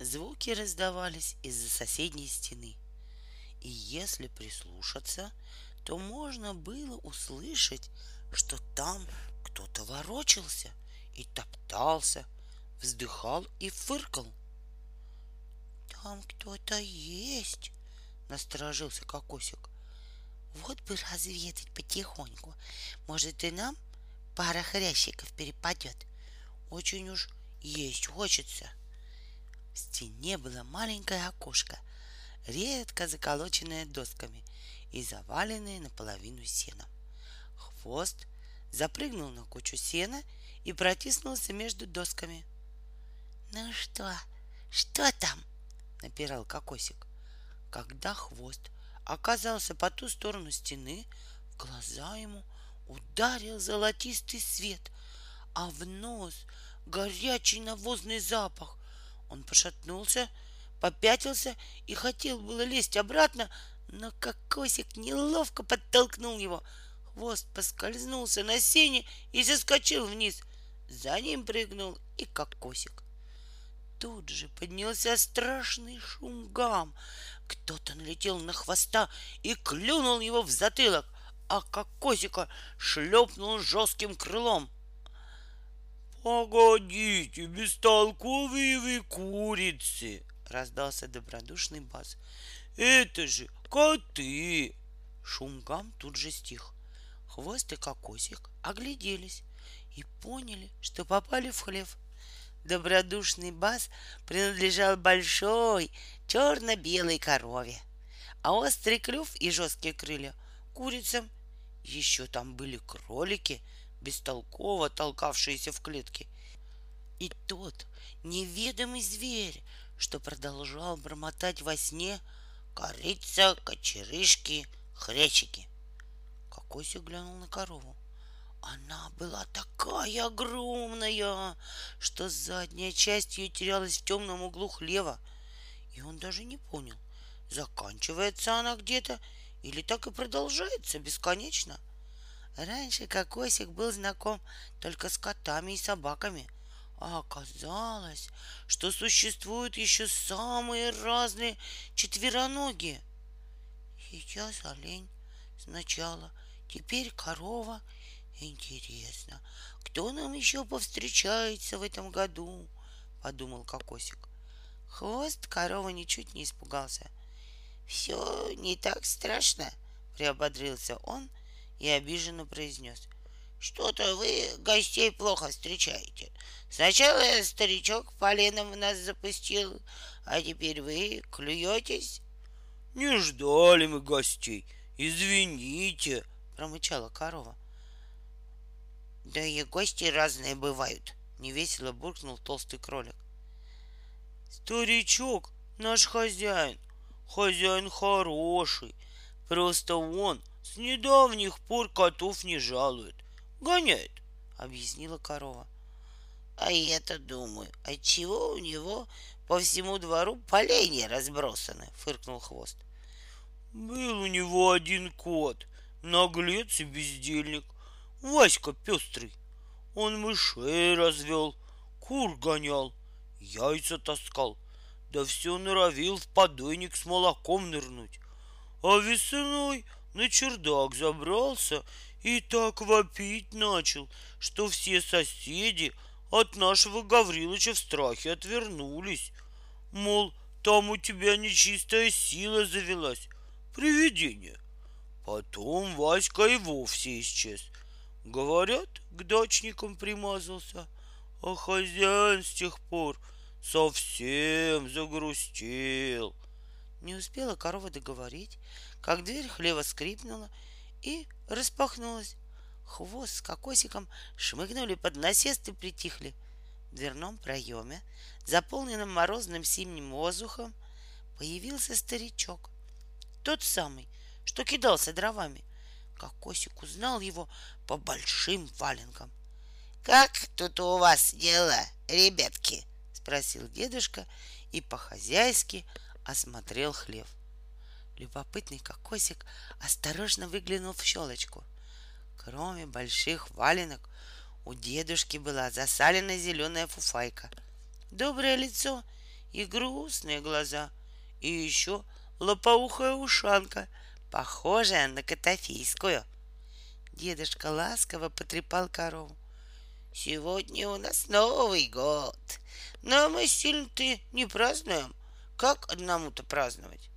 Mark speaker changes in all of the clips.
Speaker 1: Звуки раздавались из-за соседней стены. И если прислушаться, то можно было услышать, что там кто-то ворочался и топтался, вздыхал и фыркал. «Там кто-то есть!» — насторожился Кокосик. «Вот бы разведать потихоньку. Может, и нам пара хрящиков перепадет. Очень уж есть хочется». В стене было маленькое окошко, редко заколоченное досками и заваленное наполовину сеном. Хвост запрыгнул на кучу сена и протиснулся между досками. «Ну что, что там?» — напирал Кокосик. Когда хвост оказался по ту сторону стены, в глаза ему ударил золотистый свет, а в нос горячий навозный запах. Он пошатнулся, попятился и хотел было лезть обратно, но Кокосик неловко подтолкнул его. Хвост поскользнулся на сене и заскочил вниз. За ним прыгнул и Кокосик. Тут же поднялся страшный шум гам. Кто-то налетел на хвоста и клюнул его в затылок, а Кокосика шлепнул жестким крылом.
Speaker 2: «Погодите, бестолковые вы курицы!» — раздался добродушный бас. «Это же коты!»
Speaker 1: Шум гам тут же стих. Хвост и Кокосик огляделись и поняли, что попали в хлев. Добродушный бас принадлежал большой черно-белой корове, а острый клюв и жесткие крылья — курицам. Еще там были кролики, бестолково толкавшиеся в клетке. И тот неведомый зверь, что продолжал бормотать во сне «Корица, кочерышки, хрячики». Кокосик глянул на корову. Она была такая огромная, что задняя часть ее терялась в темном углу хлева. И он даже не понял, заканчивается она где-то или так и продолжается бесконечно. Раньше Кокосик был знаком только с котами и собаками, а оказалось, что существуют еще самые разные четвероногие. Сейчас олень сначала, теперь корова — Интересно, кто нам еще повстречается в этом году? Подумал Кокосик. Хвост коровы ничуть не испугался. Все не так страшно, приободрился он и обиженно произнес. Что-то вы гостей плохо встречаете. Сначала старичок поленом в нас запустил, а теперь вы клюетесь.
Speaker 2: Не ждали мы гостей. Извините,
Speaker 1: промычала корова. Да и гости разные бывают, невесело буркнул толстый кролик.
Speaker 2: Старичок наш хозяин, хозяин хороший, просто он с недавних пор котов не жалует, гоняет, объяснила корова.
Speaker 1: А я-то думаю, отчего у него по всему двору поленья разбросаны, фыркнул хвост.
Speaker 2: Был у него один кот, наглец и бездельник — Васька пестрый. Он мышей развел, кур гонял, яйца таскал, да все норовил в подойник с молоком нырнуть. А весной на чердак забрался и так вопить начал, что все соседи от нашего Гаврилыча в страхе отвернулись. Мол, там у тебя нечистая сила завелась, привидение. Потом Васька и вовсе исчез — Говорят, к дачникам примазался, а хозяин с тех пор совсем загрустил.
Speaker 1: Не успела корова договорить, как дверь хлева скрипнула и распахнулась. Хвост с кокосиком шмыгнули под насест и притихли. В дверном проеме, заполненном морозным зимним воздухом, появился старичок. Тот самый, что кидался дровами. Кокосик узнал его по большим валенкам. «Как тут у вас дела, ребятки?» — спросил дедушка и по-хозяйски осмотрел хлев. Любопытный кокосик осторожно выглянул в щелочку. Кроме больших валенок, у дедушки была засалена зеленая фуфайка, доброе лицо и грустные глаза, и еще лопоухая ушанка, похожая на котофийскую. Дедушка ласково потрепал корову. Сегодня у нас Новый год, но мы сильно-то не празднуем. Как одному-то праздновать?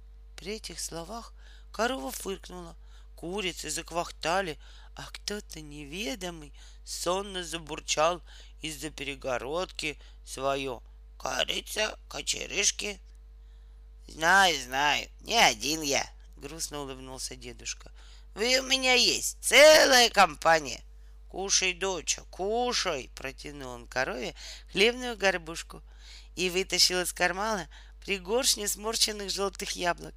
Speaker 1: При этих словах корова фыркнула, курицы заквахтали, а кто-то неведомый сонно забурчал из-за перегородки свое «Корица, кочерышки». «Знаю, знаю, не один я», — грустно улыбнулся дедушка. «Вы у меня есть целая компания». «Кушай, доча, кушай!» — протянул он корове хлебную горбушку и вытащил из кармана пригоршню сморщенных желтых яблок.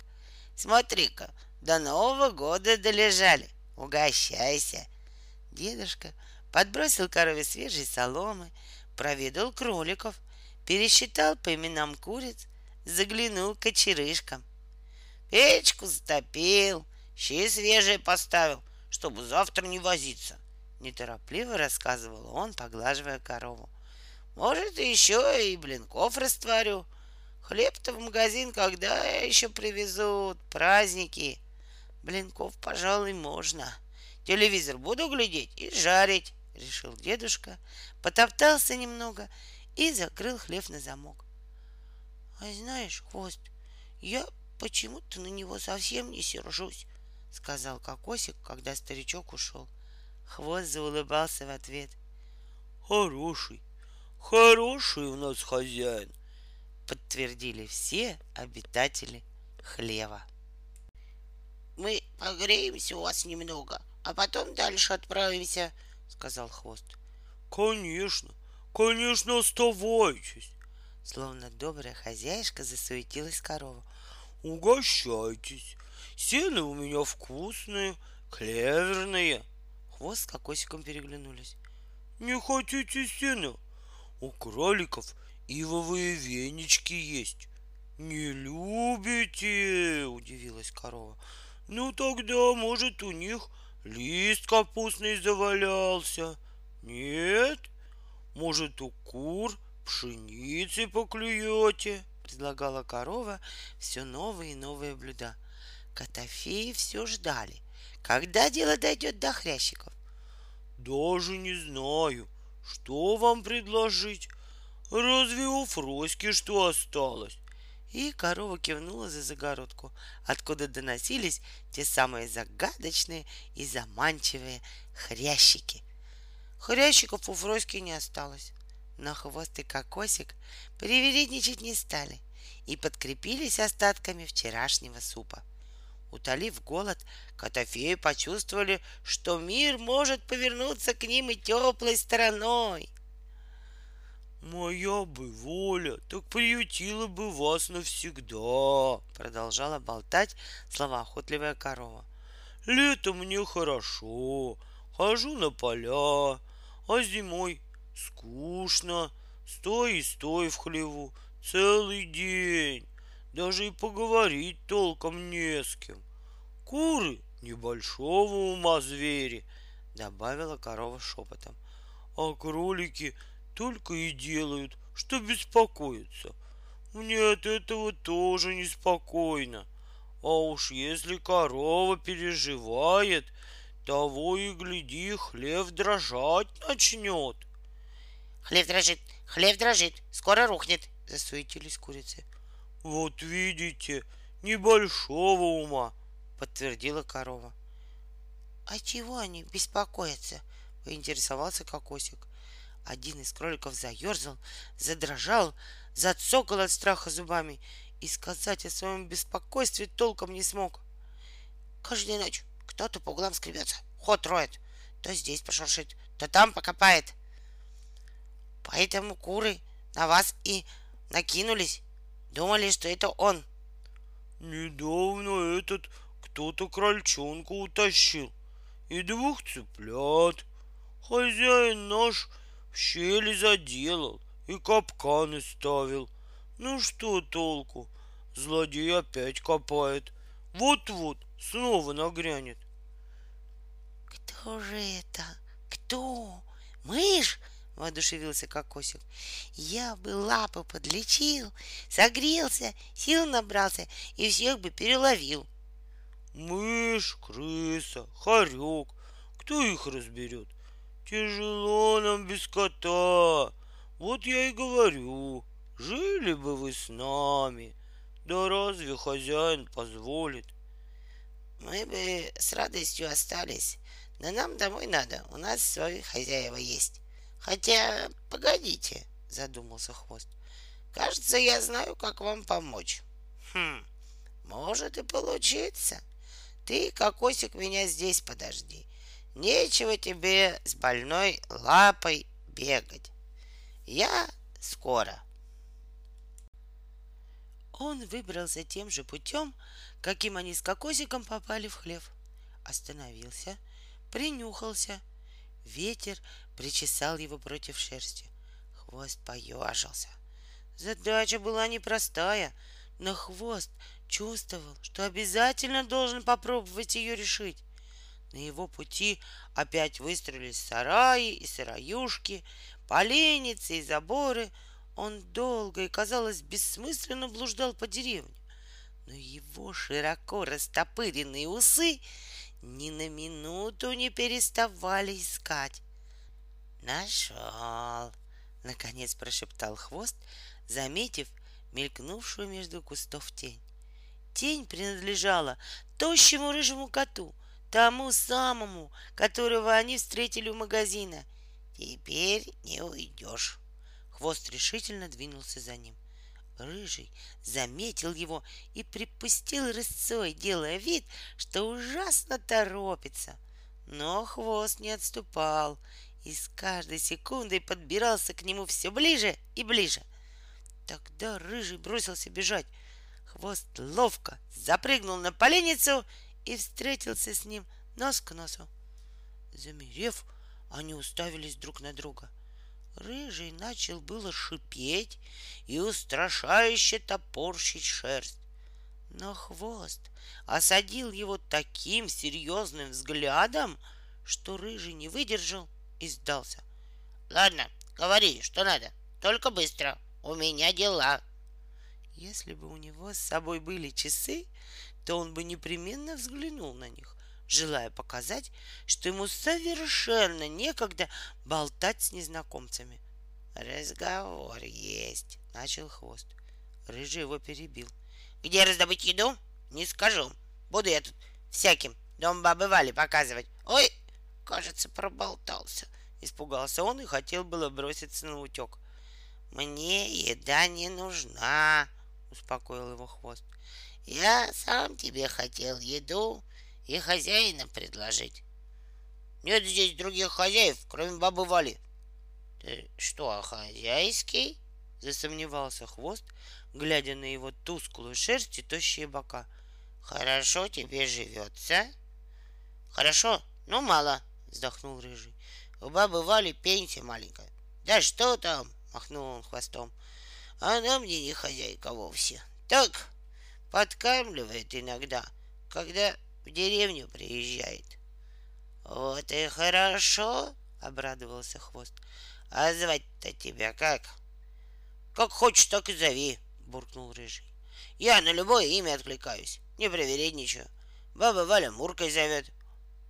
Speaker 1: «Смотри-ка, до Нового года долежали. Угощайся!» Дедушка подбросил корове свежей соломы, проведал кроликов, пересчитал по именам куриц, заглянул к очерышкам. Печку затопил, щи свежие поставил, чтобы завтра не возиться. Неторопливо рассказывал он, поглаживая корову. Может, еще и блинков растворю. Хлеб-то в магазин когда еще привезут? Праздники. Блинков, пожалуй, можно. Телевизор буду глядеть и жарить, решил дедушка, потоптался немного и закрыл хлеб на замок. А знаешь, хвост, я почему-то на него совсем не сержусь, сказал Кокосик, когда старичок ушел. Хвост заулыбался в ответ.
Speaker 2: Хороший, хороший у нас хозяин,
Speaker 1: подтвердили все обитатели хлева.
Speaker 3: Мы погреемся у вас немного, а потом дальше отправимся, сказал хвост.
Speaker 2: Конечно, конечно, оставайтесь.
Speaker 1: Словно добрая хозяйка засуетилась корова.
Speaker 2: Угощайтесь. Сено у меня вкусные, клеверные.
Speaker 1: Хвост с кокосиком переглянулись.
Speaker 2: Не хотите сена? У кроликов ивовые венички есть. Не любите? Удивилась корова. Ну тогда, может, у них лист капустный завалялся. Нет? Может, у кур пшеницы поклюете?
Speaker 1: Предлагала корова все новые и новые блюда. Котофеи все ждали, когда дело дойдет до хрящиков?
Speaker 2: Даже не знаю, что вам предложить. Разве у Фроськи что осталось?
Speaker 1: И корова кивнула за загородку, откуда доносились те самые загадочные и заманчивые хрящики. Хрящиков у Фроськи не осталось. Но хвост и кокосик привередничать не стали и подкрепились остатками вчерашнего супа. Утолив голод, Котофеи почувствовали, что мир может повернуться к ним и теплой стороной.
Speaker 2: Моя бы воля, так приютила бы вас навсегда, продолжала болтать словоохотливая корова. Лето мне хорошо, хожу на поля, а зимой скучно, стой и стой в хлеву целый день. Даже и поговорить толком не с кем. Куры небольшого ума звери, добавила корова шепотом. А кролики только и делают, что беспокоятся. Мне от этого тоже неспокойно. А уж если корова переживает, того и гляди, хлеб дрожать начнет.
Speaker 3: Хлеб дрожит, хлеб дрожит, скоро рухнет, засуетились курицы.
Speaker 2: Вот видите, небольшого ума, подтвердила корова.
Speaker 1: А чего они беспокоятся? поинтересовался кокосик. Один из кроликов заерзал, задрожал, зацокал от страха зубами и сказать о своем беспокойстве толком не смог.
Speaker 3: Каждую ночь кто-то по углам скребется, ход роет, то здесь пошуршит, то там покопает. Поэтому куры на вас и накинулись, думали, что это он.
Speaker 2: Недавно этот кто-то крольчонку утащил и двух цыплят. Хозяин наш щели заделал и капканы ставил. Ну что толку? Злодей опять копает. Вот-вот снова нагрянет.
Speaker 3: Кто же это? Кто? Мышь? воодушевился Кокосик. Я бы лапы подлечил, согрелся, сил набрался и всех бы переловил.
Speaker 2: Мышь, крыса, хорек, кто их разберет? Тяжело нам без кота. Вот я и говорю, жили бы вы с нами. Да разве хозяин позволит?
Speaker 3: Мы бы с радостью остались, но нам домой надо, у нас свои хозяева есть. Хотя, погодите, задумался хвост. Кажется, я знаю, как вам помочь. Хм, может и получиться. Ты, кокосик, меня здесь подожди. Нечего тебе с больной лапой бегать. Я скоро. Он выбрался тем же путем, каким они с кокосиком попали в хлев. Остановился, принюхался. Ветер причесал его против шерсти. Хвост поежился. Задача была непростая, но хвост чувствовал, что обязательно должен попробовать ее решить. На его пути опять выстроились сараи и сыроюшки, поленницы и заборы. Он долго и, казалось, бессмысленно блуждал по деревне. Но его широко растопыренные усы ни на минуту не переставали искать. «Нашел!» — наконец прошептал хвост, заметив мелькнувшую между кустов тень. Тень принадлежала тощему рыжему коту, тому самому, которого они встретили у магазина. Теперь не уйдешь. Хвост решительно двинулся за ним. Рыжий заметил его и припустил рысцой, делая вид, что ужасно торопится. Но хвост не отступал и с каждой секундой подбирался к нему все ближе и ближе. Тогда Рыжий бросился бежать. Хвост ловко запрыгнул на поленницу и встретился с ним нос к носу. Замерев, они уставились друг на друга. Рыжий начал было шипеть и устрашающе топорщить шерсть. Но хвост осадил его таким серьезным взглядом, что рыжий не выдержал и сдался. Ладно, говори, что надо, только быстро. У меня дела. Если бы у него с собой были часы, то он бы непременно взглянул на них, желая показать, что ему совершенно некогда болтать с незнакомцами. Разговор есть, начал хвост. Рыжий его перебил. Где раздобыть еду? Не скажу. Буду я тут всяким дом бабы Вали показывать. Ой, кажется, проболтался. Испугался он и хотел было броситься на утек. Мне еда не нужна, успокоил его хвост. Я сам тебе хотел еду и хозяина предложить. Нет здесь других хозяев, кроме бабы Вали. Ты что, хозяйский? Засомневался хвост, глядя на его тусклую шерсть и тощие бока. Хорошо тебе живется? Хорошо, но мало, вздохнул рыжий. У бабы Вали пенсия маленькая. Да что там, махнул он хвостом. Она мне не хозяйка вовсе. Так, подкармливает иногда, когда в деревню приезжает. Вот и хорошо, обрадовался хвост. А звать-то тебя как? Как хочешь, так и зови, буркнул рыжий. Я на любое имя откликаюсь, не привередничаю. Баба Валя Муркой зовет.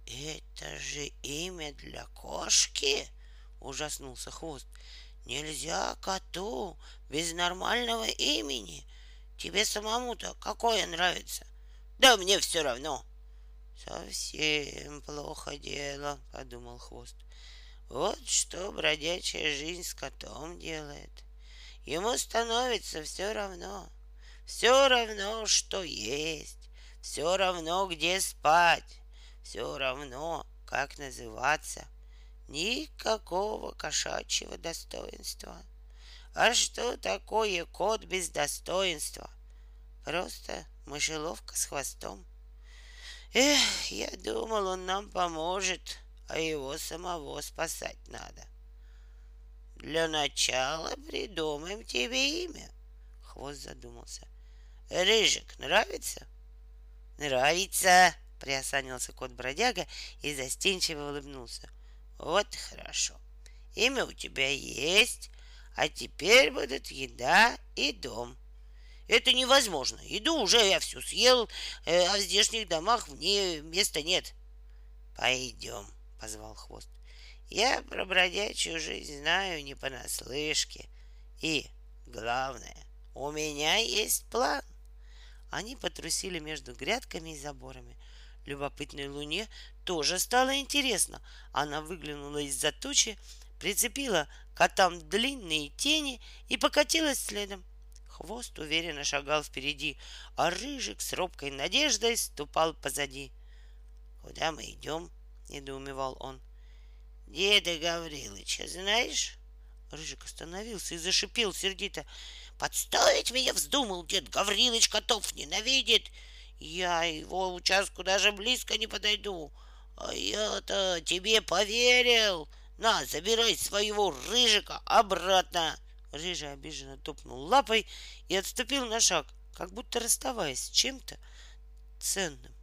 Speaker 3: Это же имя для кошки? Ужаснулся хвост. Нельзя коту без нормального имени. Тебе самому-то какое нравится? Да мне все равно. Совсем плохо дело, подумал хвост. Вот что бродячая жизнь с котом делает. Ему становится все равно. Все равно, что есть. Все равно, где спать. Все равно, как называться. Никакого кошачьего достоинства. А что такое кот без достоинства? Просто мышеловка с хвостом. Эх, я думал, он нам поможет, а его самого спасать надо. Для начала придумаем тебе имя. Хвост задумался. Рыжик нравится? Нравится, приосанился кот-бродяга и застенчиво улыбнулся. Вот хорошо. Имя у тебя есть, а теперь будут еда и дом.
Speaker 2: Это невозможно. Еду уже я всю съел, э, а в здешних домах мне места нет.
Speaker 3: Пойдем, позвал хвост. Я про бродячую жизнь знаю не понаслышке. И, главное, у меня есть план. Они потрусили между грядками и заборами. Любопытной луне тоже стало интересно. Она выглянула из-за тучи, прицепила котам длинные тени и покатилась следом. Хвост уверенно шагал впереди, а Рыжик с робкой надеждой ступал позади. «Куда мы идем?» — недоумевал он. «Деда Гаврилыча знаешь?» Рыжик остановился и зашипел сердито. «Подставить меня вздумал дед Гаврилыч котов ненавидит. Я его участку даже близко не подойду. А я-то тебе поверил. На, забирай своего Рыжика обратно!» Рыжий обиженно топнул лапой и отступил на шаг, как будто расставаясь с чем-то ценным.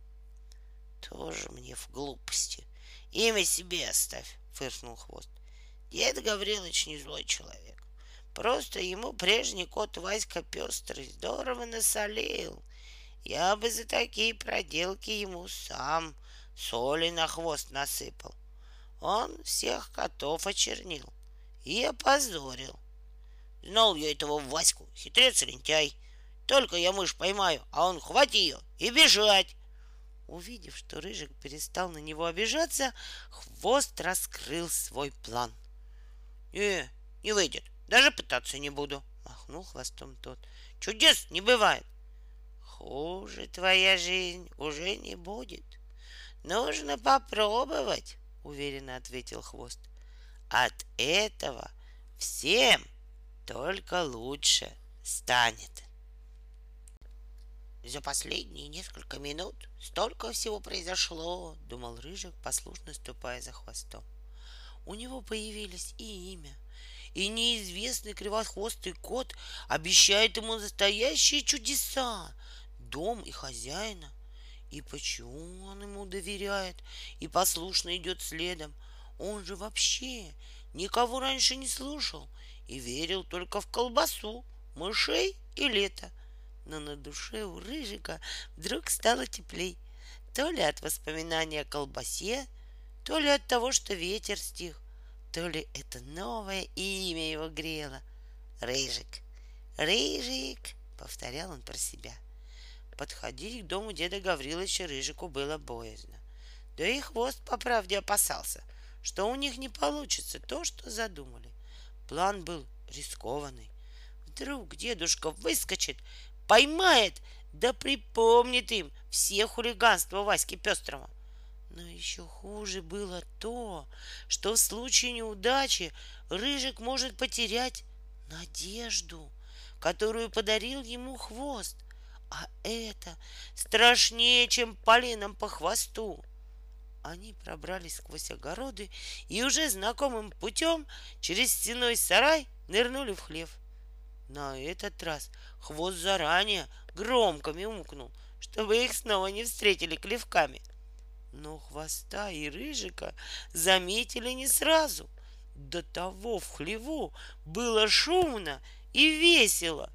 Speaker 3: Тоже мне в глупости. Имя себе оставь, фыркнул хвост. Дед Гаврилович не злой человек. Просто ему прежний кот Васька Пестрый здорово насолил. Я бы за такие проделки ему сам соли на хвост насыпал. Он всех котов очернил и опозорил. Знал я этого Ваську, хитрец лентяй. Только я мышь поймаю, а он хвати ее и бежать. Увидев, что Рыжик перестал на него обижаться, хвост раскрыл свой план. «Не, не выйдет, даже пытаться не буду», — махнул хвостом тот. «Чудес не бывает». «Хуже твоя жизнь уже не будет. Нужно попробовать», — уверенно ответил хвост. «От этого всем только лучше станет. За последние несколько минут столько всего произошло, думал Рыжик, послушно ступая за хвостом. У него появились и имя, и неизвестный кривохвостый кот обещает ему настоящие чудеса, дом и хозяина. И почему он ему доверяет и послушно идет следом? Он же вообще никого раньше не слушал и верил только в колбасу, мышей и лето. Но на душе у Рыжика вдруг стало теплей. То ли от воспоминания о колбасе, то ли от того, что ветер стих, то ли это новое имя его грело. Рыжик, Рыжик, повторял он про себя. Подходить к дому деда Гавриловича Рыжику было боязно. Да и хвост по правде опасался, что у них не получится то, что задумали. План был рискованный. Вдруг дедушка выскочит, поймает, да припомнит им все хулиганства Васьки Пестрого. Но еще хуже было то, что в случае неудачи Рыжик может потерять надежду, которую подарил ему хвост. А это страшнее, чем полином по хвосту. Они пробрались сквозь огороды и уже знакомым путем через стеной сарай нырнули в хлев. На этот раз хвост заранее громко мяукнул, чтобы их снова не встретили клевками. Но хвоста и рыжика заметили не сразу. До того в хлеву было шумно и весело.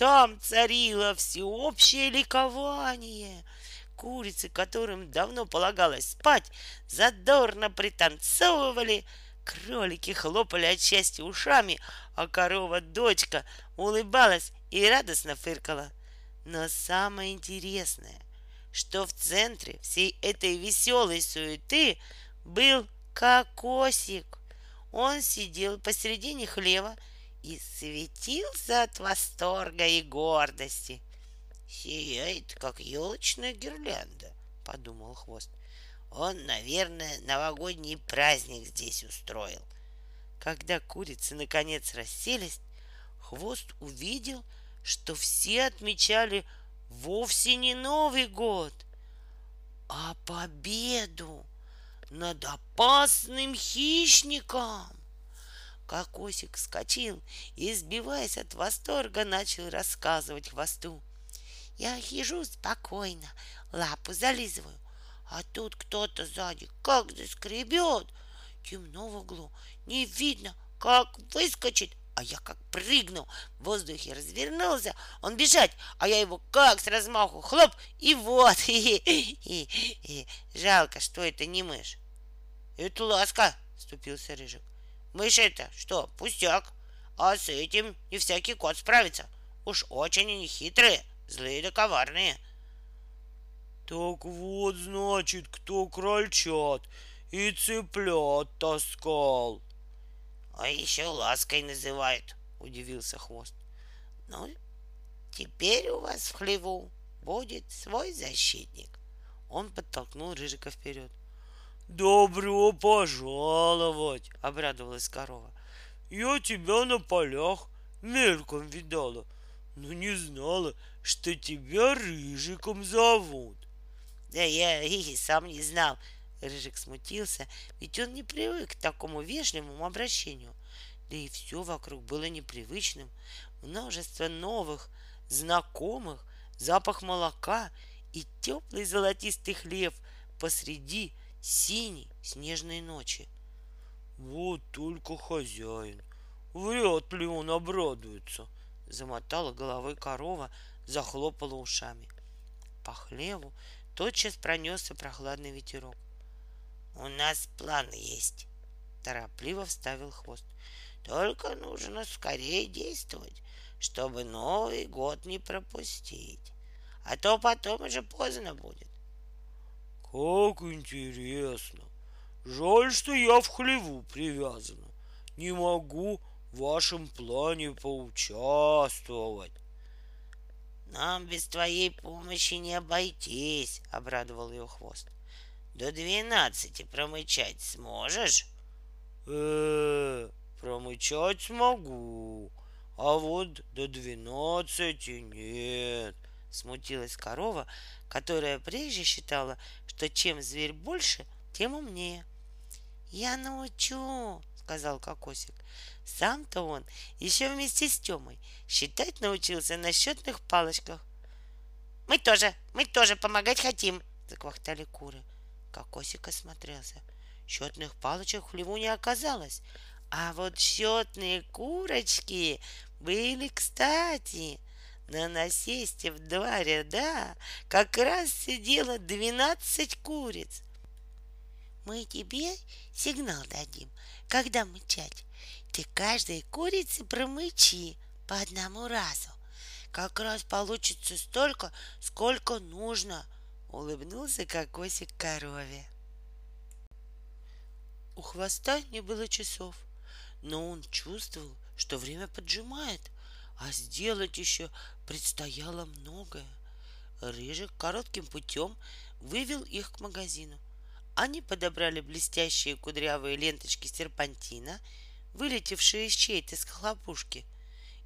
Speaker 3: Там царило всеобщее ликование — Курицы, которым давно полагалось спать, задорно пританцовывали, кролики хлопали от счастья ушами, а корова-дочка улыбалась и радостно фыркала. Но самое интересное, что в центре всей этой веселой суеты был кокосик. Он сидел посередине хлева и светился от восторга и гордости — Сияет, как елочная гирлянда, подумал хвост. Он, наверное, новогодний праздник здесь устроил. Когда курицы наконец расселись, хвост увидел, что все отмечали вовсе не Новый год, а победу над опасным хищником. Кокосик вскочил и, сбиваясь от восторга, начал рассказывать хвосту. Я хижу спокойно, лапу зализываю, а тут кто-то сзади как заскребет. Темно в углу, не видно, как выскочит. А я как прыгнул, в воздухе развернулся, он бежать, а я его как с размаху, хлоп, и вот. Жалко, что это не мышь.
Speaker 1: Это ласка, вступился Рыжик. Мышь это что, пустяк. А с этим не всякий кот справится. Уж очень они хитрые, злые да коварные.
Speaker 2: Так вот, значит, кто крольчат и цыплят таскал.
Speaker 1: А еще лаской называют, удивился хвост. Ну, теперь у вас в хлеву будет свой защитник. Он подтолкнул Рыжика вперед.
Speaker 2: Добро пожаловать,
Speaker 1: обрадовалась корова.
Speaker 2: Я тебя на полях мельком видала, но не знала, что тебя Рыжиком зовут.
Speaker 1: Да я и сам не знал, Рыжик смутился, ведь он не привык к такому вежливому обращению. Да и все вокруг было непривычным. Множество новых, знакомых, запах молока и теплый золотистый хлеб посреди синей снежной ночи.
Speaker 2: Вот только хозяин. Вряд ли он обрадуется.
Speaker 1: Замотала головой корова, захлопала ушами. По хлеву тотчас пронесся прохладный ветерок. У нас план есть. Торопливо вставил хвост. Только нужно скорее действовать, чтобы Новый год не пропустить. А то потом уже поздно будет.
Speaker 2: Как интересно. Жаль, что я в хлеву привязана. Не могу в вашем плане поучаствовать.
Speaker 1: Нам без твоей помощи не обойтись, обрадовал ее хвост. До двенадцати промычать сможешь?
Speaker 2: Э, промычать смогу, а вот до двенадцати нет.
Speaker 3: Смутилась корова, которая прежде считала, что чем зверь больше, тем умнее. Я научу, сказал Кокосик. Сам-то он еще вместе с Темой считать научился на счетных палочках. Мы тоже, мы тоже помогать хотим, заквахтали куры. Кокосик осмотрелся. Счетных палочек в хлеву не оказалось. А вот счетные курочки были кстати. На насесте в два ряда как раз сидело двенадцать куриц. Мы тебе сигнал дадим, когда мычать. Ты каждой курице промычи по одному разу. Как раз получится столько, сколько нужно — улыбнулся кокосик корове. У хвоста не было часов, но он чувствовал, что время поджимает, а сделать еще предстояло многое. Рыжик коротким путем вывел их к магазину. Они подобрали блестящие кудрявые ленточки серпантина, вылетевшие из чьей-то схлопушки,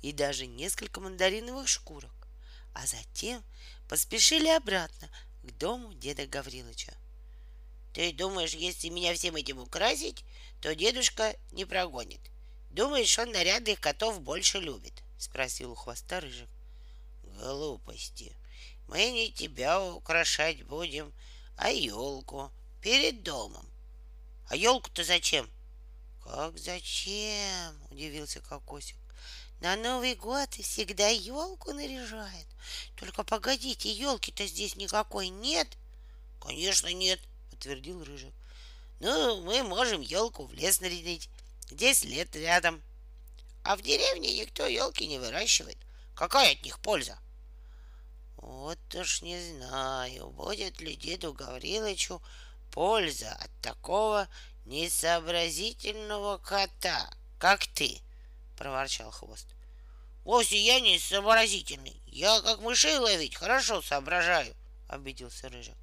Speaker 3: и даже несколько мандариновых шкурок, а затем поспешили обратно к дому деда Гаврилыча. Ты думаешь, если меня всем этим украсить, то дедушка не прогонит? Думаешь, он нарядных котов больше любит? Спросил у хвоста рыжик. Глупости. Мы не тебя украшать будем, а елку перед домом. А елку-то зачем? Как зачем? Удивился Кокосик. На Новый год всегда елку наряжают. Только погодите, елки-то здесь никакой нет. Конечно, нет, подтвердил Рыжик. Ну, мы можем елку в лес нарядить. Здесь лет рядом. А в деревне никто елки не выращивает. Какая от них польза? Вот уж не знаю, будет ли деду Гаврилычу польза от такого несообразительного кота, как ты, проворчал хвост. Вовсе я не сообразительный. Я как мышей ловить хорошо соображаю, обиделся Рыжик.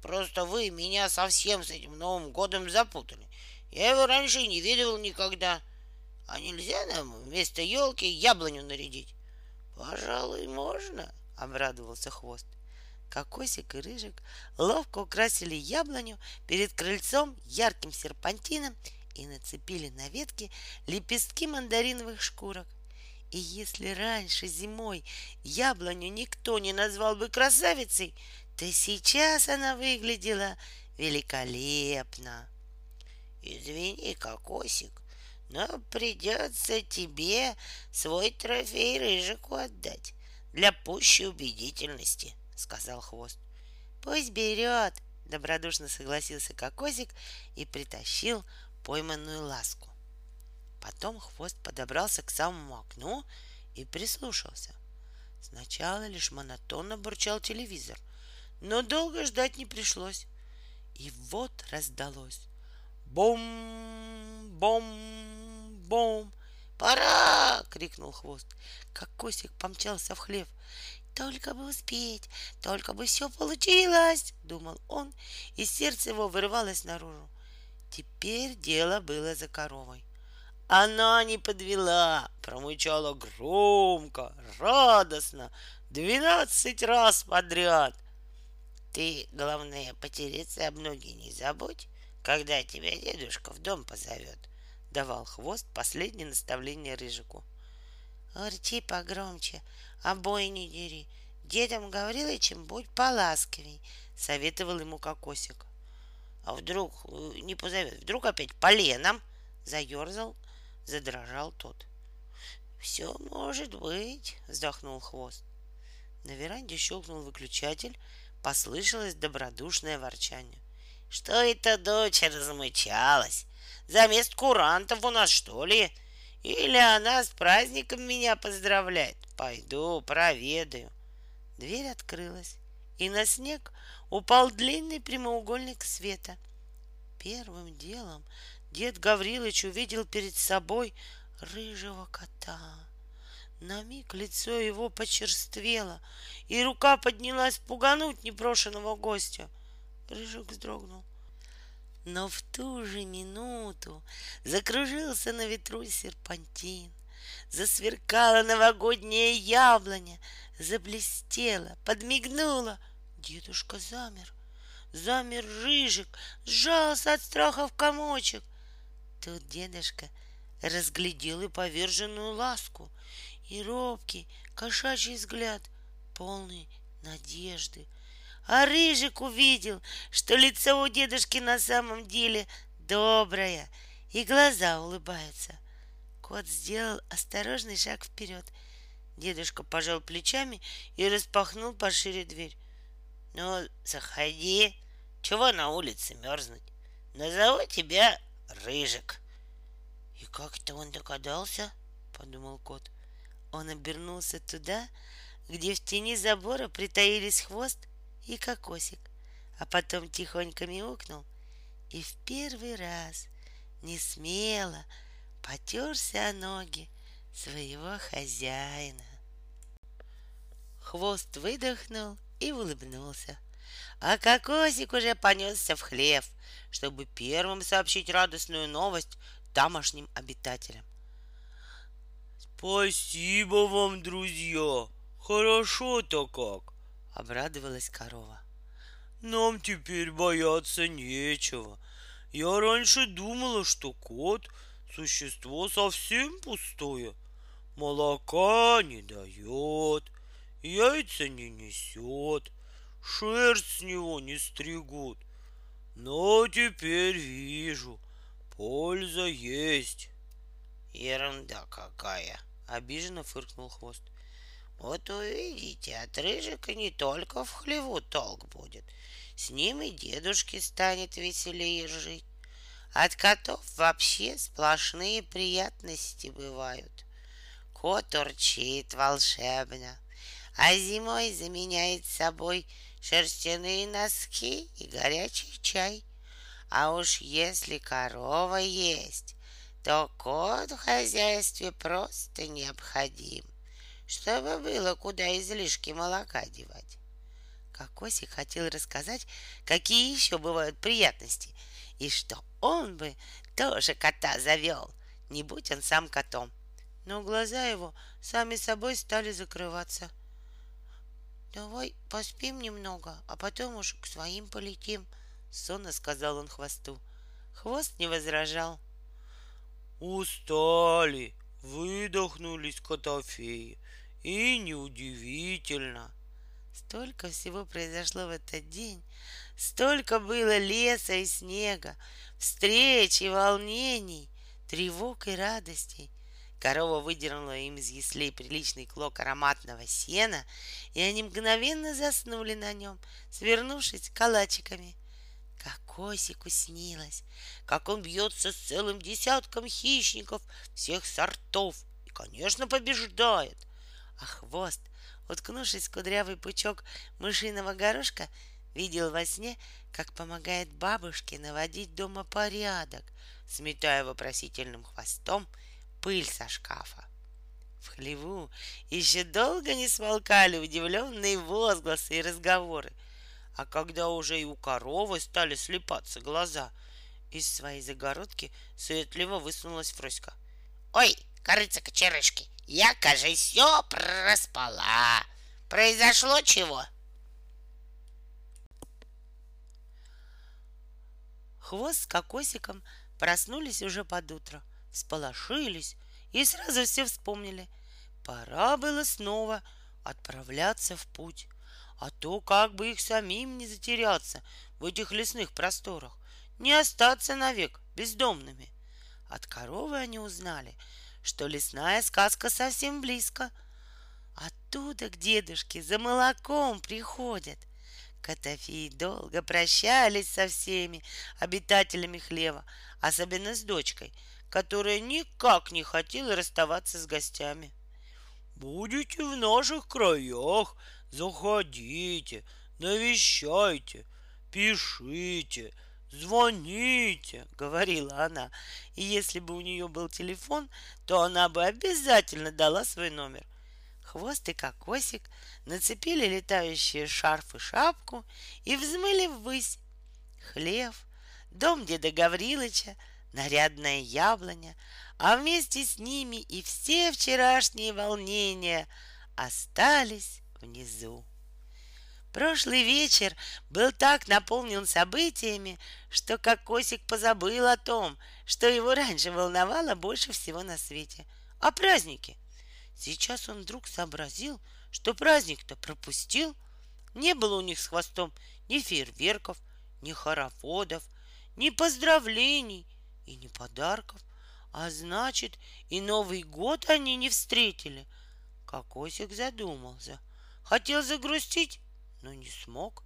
Speaker 3: Просто вы меня совсем с этим Новым годом запутали. Я его раньше не видел никогда. А нельзя нам вместо елки яблоню нарядить? Пожалуй, можно, обрадовался хвост. Кокосик и Рыжик ловко украсили яблоню перед крыльцом ярким серпантином и нацепили на ветки лепестки мандариновых шкурок. И если раньше зимой яблоню никто не назвал бы красавицей, то сейчас она выглядела великолепно. Извини, кокосик, но придется тебе свой трофей рыжику отдать для пущей убедительности, сказал хвост. Пусть берет, добродушно согласился кокосик и притащил пойманную ласку. Потом хвост подобрался к самому окну и прислушался. Сначала лишь монотонно бурчал телевизор, но долго ждать не пришлось. И вот раздалось бом, бом, бом. «Пора!» — крикнул хвост. Как косик помчался в хлев. «Только бы успеть, только бы все получилось!» — думал он, и сердце его вырывалось наружу. Теперь дело было за коровой. Она не подвела, промычала громко, радостно, двенадцать раз подряд. Ты, главное, потереться об ноги не забудь, когда тебя дедушка в дом позовет, давал хвост последнее наставление Рыжику. Урти погромче, обои не дери. Дедом чем будь поласковей, советовал ему кокосик. А вдруг э, не позовет, вдруг опять поленом заерзал задрожал тот. Все может быть, вздохнул хвост. На веранде щелкнул выключатель, послышалось добродушное ворчание. Что это дочь размычалась? Замест курантов у нас, что ли? Или она с праздником меня поздравляет? Пойду, проведаю. Дверь открылась, и на снег упал длинный прямоугольник света. Первым делом Дед Гаврилыч увидел перед собой рыжего кота. На миг лицо его почерствело, и рука поднялась пугануть непрошенного гостя. Рыжик вздрогнул. Но в ту же минуту закружился на ветру серпантин, засверкала новогодняя яблоня, заблестела, подмигнула. Дедушка замер, замер рыжик, сжался от страха в комочек — Тут дедушка разглядел и поверженную ласку, и робкий кошачий взгляд, полный надежды. А Рыжик увидел, что лицо у дедушки на самом деле доброе, и глаза улыбаются. Кот сделал осторожный шаг вперед. Дедушка пожал плечами и распахнул пошире дверь. Ну, заходи. Чего на улице мерзнуть? Назову тебя Рыжик. И как это он догадался? Подумал кот. Он обернулся туда, где в тени забора притаились хвост и кокосик, а потом тихонько мяукнул и в первый раз не смело потерся о ноги своего хозяина. Хвост выдохнул и улыбнулся. А кокосик уже понесся в хлев, чтобы первым сообщить радостную новость тамошним обитателям.
Speaker 2: Спасибо вам, друзья! Хорошо-то как!
Speaker 3: Обрадовалась корова.
Speaker 2: Нам теперь бояться нечего. Я раньше думала, что кот — существо совсем пустое. Молока не дает, яйца не несет, шерсть с него не стригут. Но теперь вижу, польза есть.
Speaker 3: Ерунда какая, обиженно фыркнул хвост. Вот увидите, от рыжика не только в хлеву толк будет, с ним и дедушке станет веселее жить. От котов вообще сплошные приятности бывают. Кот урчит волшебно, а зимой заменяет собой шерстяные носки и горячий чай. А уж если корова есть, то кот в хозяйстве просто необходим, чтобы было куда излишки молока девать. Кокосик хотел рассказать, какие еще бывают приятности, и что он бы тоже кота завел, не будь он сам котом. Но глаза его сами собой стали закрываться. Давай поспим немного, а потом уж к своим полетим, сонно сказал он хвосту. Хвост не возражал.
Speaker 2: Устали, выдохнулись котофеи. И неудивительно.
Speaker 3: Столько всего произошло в этот день, столько было леса и снега, встреч и волнений, тревог и радостей. Корова выдернула им из яслей приличный клок ароматного сена, и они мгновенно заснули на нем, свернувшись калачиками. Как Косику снилось, как он бьется с целым десятком хищников всех сортов и, конечно, побеждает. А хвост уткнувшись в кудрявый пучок мышиного горошка, видел во сне, как помогает бабушке наводить дома порядок, сметая вопросительным хвостом пыль со шкафа. В хлеву еще долго не смолкали удивленные возгласы и разговоры, а когда уже и у коровы стали слепаться глаза, из своей загородки суетливо высунулась Фроська.
Speaker 1: «Ой, корыца кочерышки, я, кажется, все проспала. Произошло чего?
Speaker 3: Хвост с кокосиком проснулись уже под утро, всполошились и сразу все вспомнили. Пора было снова отправляться в путь, а то как бы их самим не затеряться в этих лесных просторах, не остаться навек бездомными. От коровы они узнали — что лесная сказка совсем близко. Оттуда к дедушке за молоком приходят. Котофеи долго прощались со всеми обитателями хлева, особенно с дочкой, которая никак не хотела расставаться с гостями.
Speaker 2: «Будете в наших краях, заходите, навещайте, пишите, «Звоните!» — говорила она. И если бы у нее был телефон, то она бы обязательно дала свой номер. Хвост и кокосик нацепили летающие шарф и шапку и взмыли ввысь. Хлев, дом деда Гаврилыча, нарядная яблоня, а вместе с ними и все вчерашние волнения остались внизу. Прошлый вечер был так наполнен событиями, что Кокосик позабыл о том, что его раньше волновало больше всего на свете — о празднике. Сейчас он вдруг сообразил, что праздник-то пропустил. Не было у них с хвостом ни фейерверков, ни хороводов, ни поздравлений и ни подарков. А значит, и Новый год они не встретили. Кокосик задумался. Хотел загрустить, но не смог.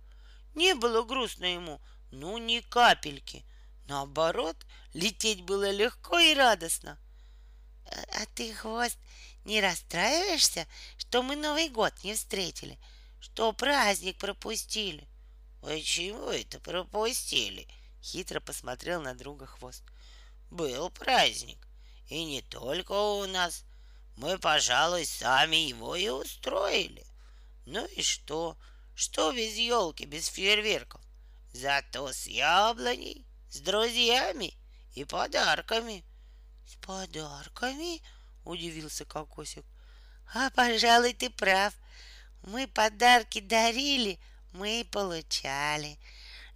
Speaker 2: Не было грустно ему, ну ни капельки. Наоборот, лететь было легко и радостно. А, а ты, хвост, не расстраиваешься, что мы Новый год не встретили, что праздник пропустили?
Speaker 1: Почему это пропустили? Хитро посмотрел на друга хвост. Был праздник, и не только у нас. Мы, пожалуй, сами его и устроили. Ну и что? Что без елки, без фейерверков? Зато с яблоней, с друзьями и подарками.
Speaker 3: С подарками? Удивился Кокосик. А, пожалуй, ты прав. Мы подарки дарили, мы и получали.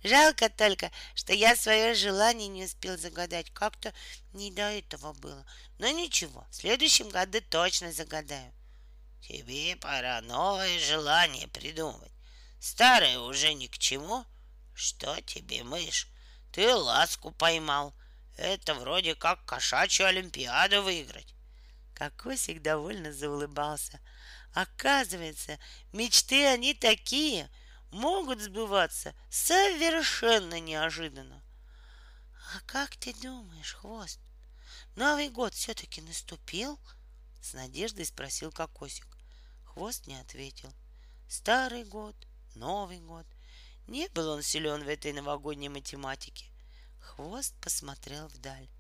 Speaker 3: Жалко только, что я свое желание не успел загадать. Как-то не до этого было. Но ничего, в следующем году точно загадаю.
Speaker 1: Тебе пора новое желание придумать. Старое уже ни к чему. Что тебе, мышь? Ты ласку поймал. Это вроде как кошачью олимпиаду выиграть.
Speaker 3: Кокосик довольно заулыбался. Оказывается, мечты они такие, могут сбываться совершенно неожиданно. А как ты думаешь, хвост, Новый год все-таки наступил? С надеждой спросил Кокосик. Хвост не ответил. Старый год, Новый год. Не был он силен в этой новогодней математике. Хвост посмотрел вдаль.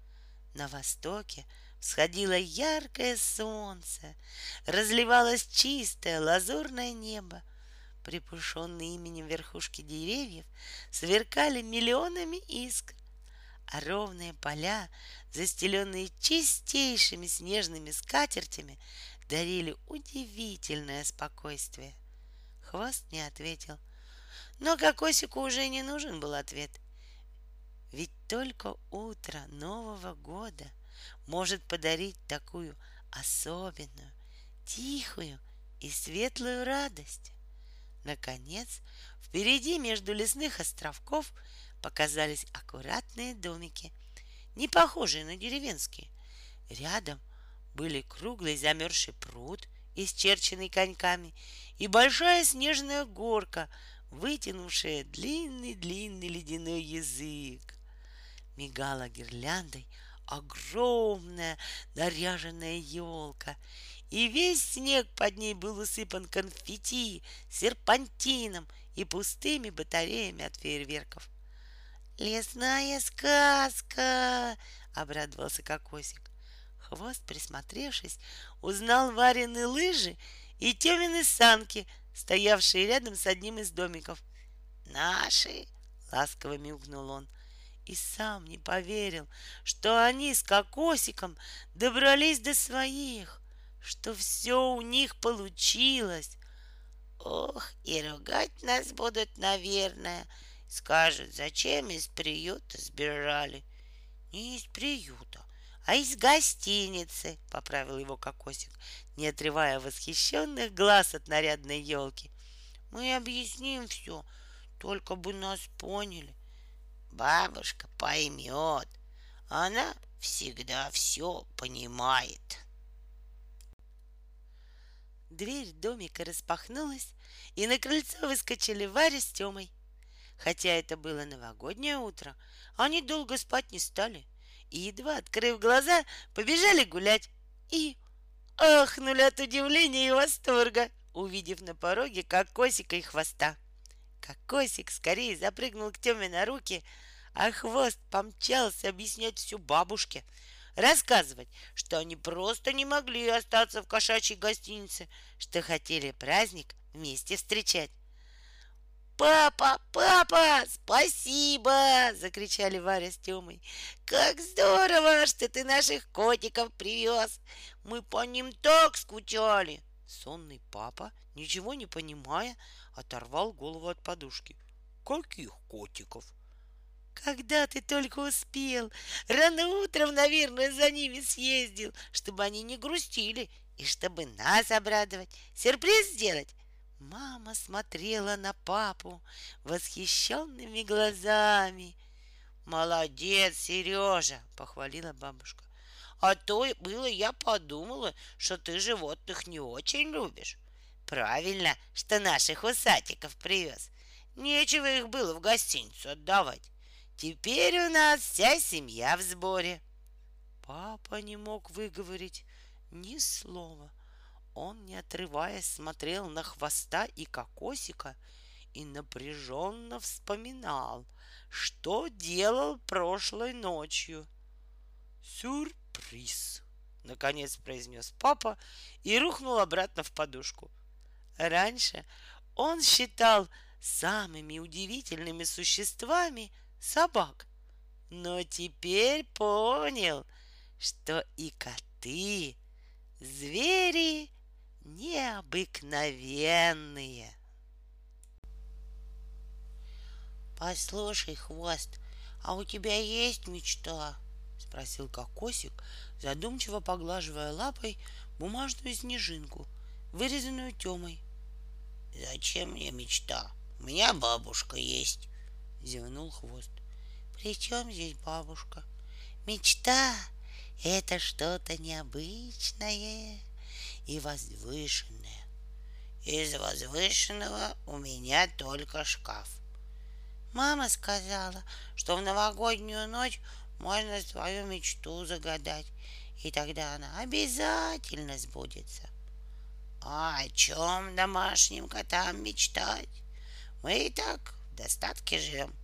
Speaker 3: На востоке всходило яркое солнце, разливалось чистое лазурное небо. Припушенные именем верхушки деревьев сверкали миллионами искр, а ровные поля, застеленные чистейшими снежными скатертями, дарили удивительное спокойствие — Хвост не ответил. Но Кокосику уже не нужен был ответ. Ведь только утро Нового года может подарить такую особенную, тихую и светлую радость. Наконец, впереди между лесных островков показались аккуратные домики, не похожие на деревенские. Рядом были круглый замерзший пруд, исчерченный коньками, и большая снежная горка, вытянувшая длинный-длинный ледяной язык. Мигала гирляндой огромная наряженная елка, и весь снег под ней был усыпан конфетти, серпантином и пустыми батареями от фейерверков. «Лесная сказка!» — обрадовался Кокосик. Хвост, присмотревшись, узнал Варины лыжи и Темины санки, стоявшие рядом с одним из домиков. «Наши!» — ласково мяукнул он. И сам не поверил, что они с Кокосиком добрались до своих, что все у них получилось. Ох, и ругать нас будут, наверное. Скажут, зачем из приюта сбежали. Не из приюта, а из гостиницы, поправил его Кокосик, не отрывая восхищенных глаз от нарядной елки. Мы объясним все, только бы нас поняли. Бабушка поймет. Она всегда все понимает. Дверь домика распахнулась, и на крыльцо выскочили Варя с Тёмой. Хотя это было новогоднее утро, они долго спать не стали — и, едва открыв глаза, побежали гулять. И ахнули от удивления и восторга, увидев на пороге кокосика и хвоста. Кокосик скорее запрыгнул к Теме на руки, а хвост помчался объяснять всю бабушке, рассказывать, что они просто не могли остаться в кошачьей гостинице, что хотели праздник вместе встречать. «Папа, папа, спасибо!» — закричали Варя с Тёмой. «Как здорово, что ты наших котиков привез! Мы по ним так скучали!» Сонный папа, ничего не понимая, оторвал голову от подушки. «Каких котиков?» Когда ты только успел? Рано утром, наверное, за ними съездил, чтобы они не грустили и чтобы нас обрадовать, сюрприз сделать. Мама смотрела на папу восхищенными глазами. Молодец, Сережа, похвалила бабушка. А то было я подумала, что ты животных не очень любишь. Правильно, что наших усатиков привез. Нечего их было в гостиницу отдавать. Теперь у нас вся семья в сборе. Папа не мог выговорить ни слова. Он, не отрываясь, смотрел на хвоста и кокосика и напряженно вспоминал, что делал прошлой ночью. «Сюрприз!» — наконец произнес папа и рухнул обратно в подушку. Раньше он считал самыми удивительными существами собак, но теперь понял, что и коты, звери необыкновенные. Послушай, хвост, а у тебя есть мечта? Спросил кокосик, задумчиво поглаживая лапой бумажную снежинку, вырезанную Темой. Зачем мне мечта? У меня бабушка есть, зевнул хвост. При чем здесь бабушка? Мечта — это что-то необычное, и возвышенное. Из возвышенного у меня только шкаф. Мама сказала, что в новогоднюю ночь можно свою мечту загадать, и тогда она обязательно сбудется. А о чем домашним котам мечтать? Мы и так в достатке живем.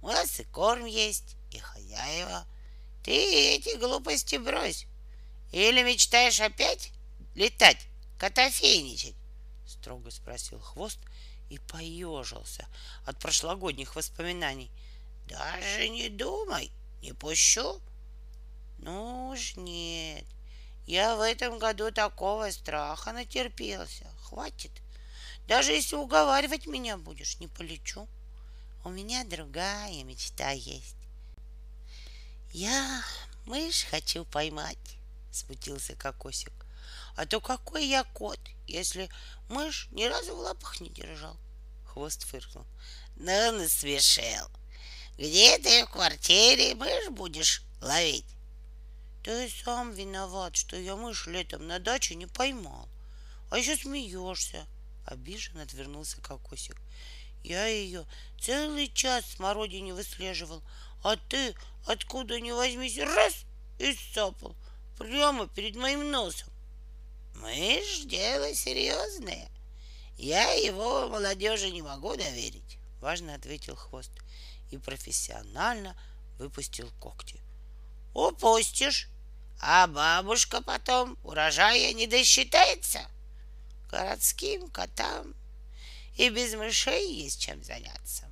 Speaker 3: У нас и корм есть, и хозяева. Ты эти глупости брось. Или мечтаешь опять летать, котофейничать? Строго спросил хвост и поежился от прошлогодних воспоминаний. Даже не думай, не пущу. Ну уж нет, я в этом году такого страха натерпелся. Хватит. Даже если уговаривать меня будешь, не полечу. У меня другая мечта есть. Я мышь хочу поймать, смутился Кокосик. А то какой я кот, если мышь ни разу в лапах не держал? хвост фыркнул.
Speaker 1: Ну, насмешил. Где ты в квартире мышь будешь ловить?
Speaker 3: Ты сам виноват, что я мышь летом на даче не поймал. А еще смеешься. Обиженно отвернулся кокосик. Я ее целый час смородине выслеживал, а ты откуда ни возьмись раз и сцапал прямо перед моим носом.
Speaker 1: Мышь дело серьезное. Я его молодежи не могу доверить,
Speaker 3: важно ответил хвост и профессионально выпустил когти.
Speaker 1: Упустишь, а бабушка потом урожая не досчитается. Городским котам и без мышей есть чем заняться.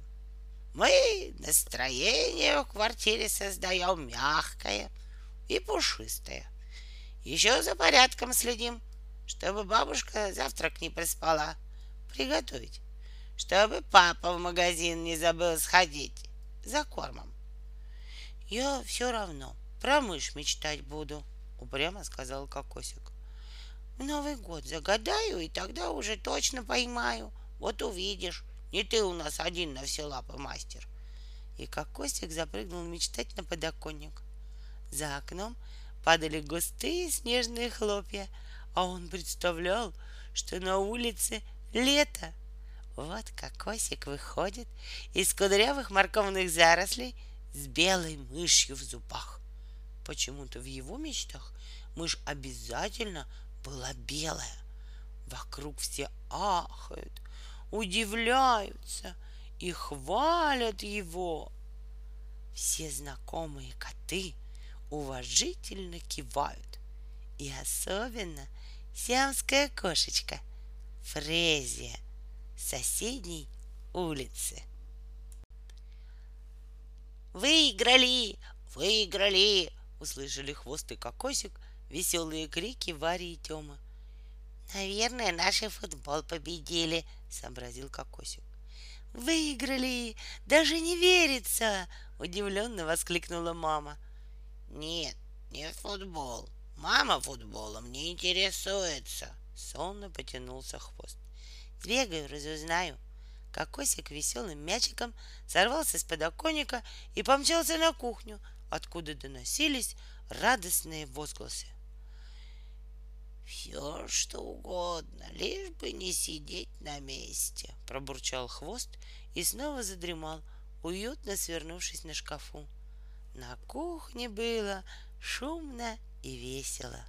Speaker 1: Мы настроение в квартире создаем мягкое и пушистое. Еще за порядком следим, чтобы бабушка завтрак не проспала. Приготовить, чтобы папа в магазин не забыл сходить за кормом.
Speaker 3: Я все равно про мышь мечтать буду, упрямо сказал Кокосик. В Новый год загадаю, и тогда уже точно поймаю. Вот увидишь, не ты у нас один на все лапы мастер. И Кокосик запрыгнул мечтать на подоконник. За окном падали густые снежные хлопья, а он представлял, что на улице лето. Вот Кокосик выходит из кудрявых морковных зарослей с белой мышью в зубах. Почему-то в его мечтах мышь обязательно была белая. Вокруг все ахают, удивляются и хвалят его. Все знакомые коты уважительно кивают. И особенно сиамская кошечка Фрезия соседней улицы.
Speaker 1: Выиграли! Выиграли! Услышали хвост и кокосик веселые крики Вари и Тёмы.
Speaker 3: Наверное, наши футбол победили, сообразил Кокосик. Выиграли! Даже не верится! Удивленно воскликнула мама.
Speaker 1: Нет, не футбол. Мама футболом не интересуется.
Speaker 3: Сонно потянулся хвост. Сбегаю, разузнаю. Кокосик веселым мячиком сорвался с подоконника и помчался на кухню, откуда доносились радостные возгласы.
Speaker 1: Все, что угодно, лишь бы не сидеть на месте,
Speaker 3: пробурчал хвост и снова задремал, уютно свернувшись на шкафу. На кухне было шумно и весело.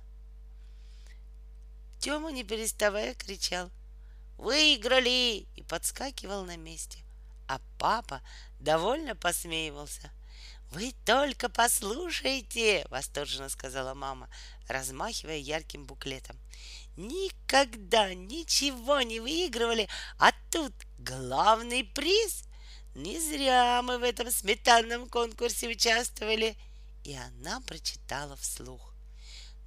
Speaker 3: Тёма, не переставая, кричал «Выиграли!» и подскакивал на месте. А папа довольно посмеивался. «Вы только послушайте!» — восторженно сказала мама, размахивая ярким буклетом. «Никогда ничего не выигрывали, а тут главный приз! Не зря мы в этом сметанном конкурсе участвовали!» И она прочитала вслух.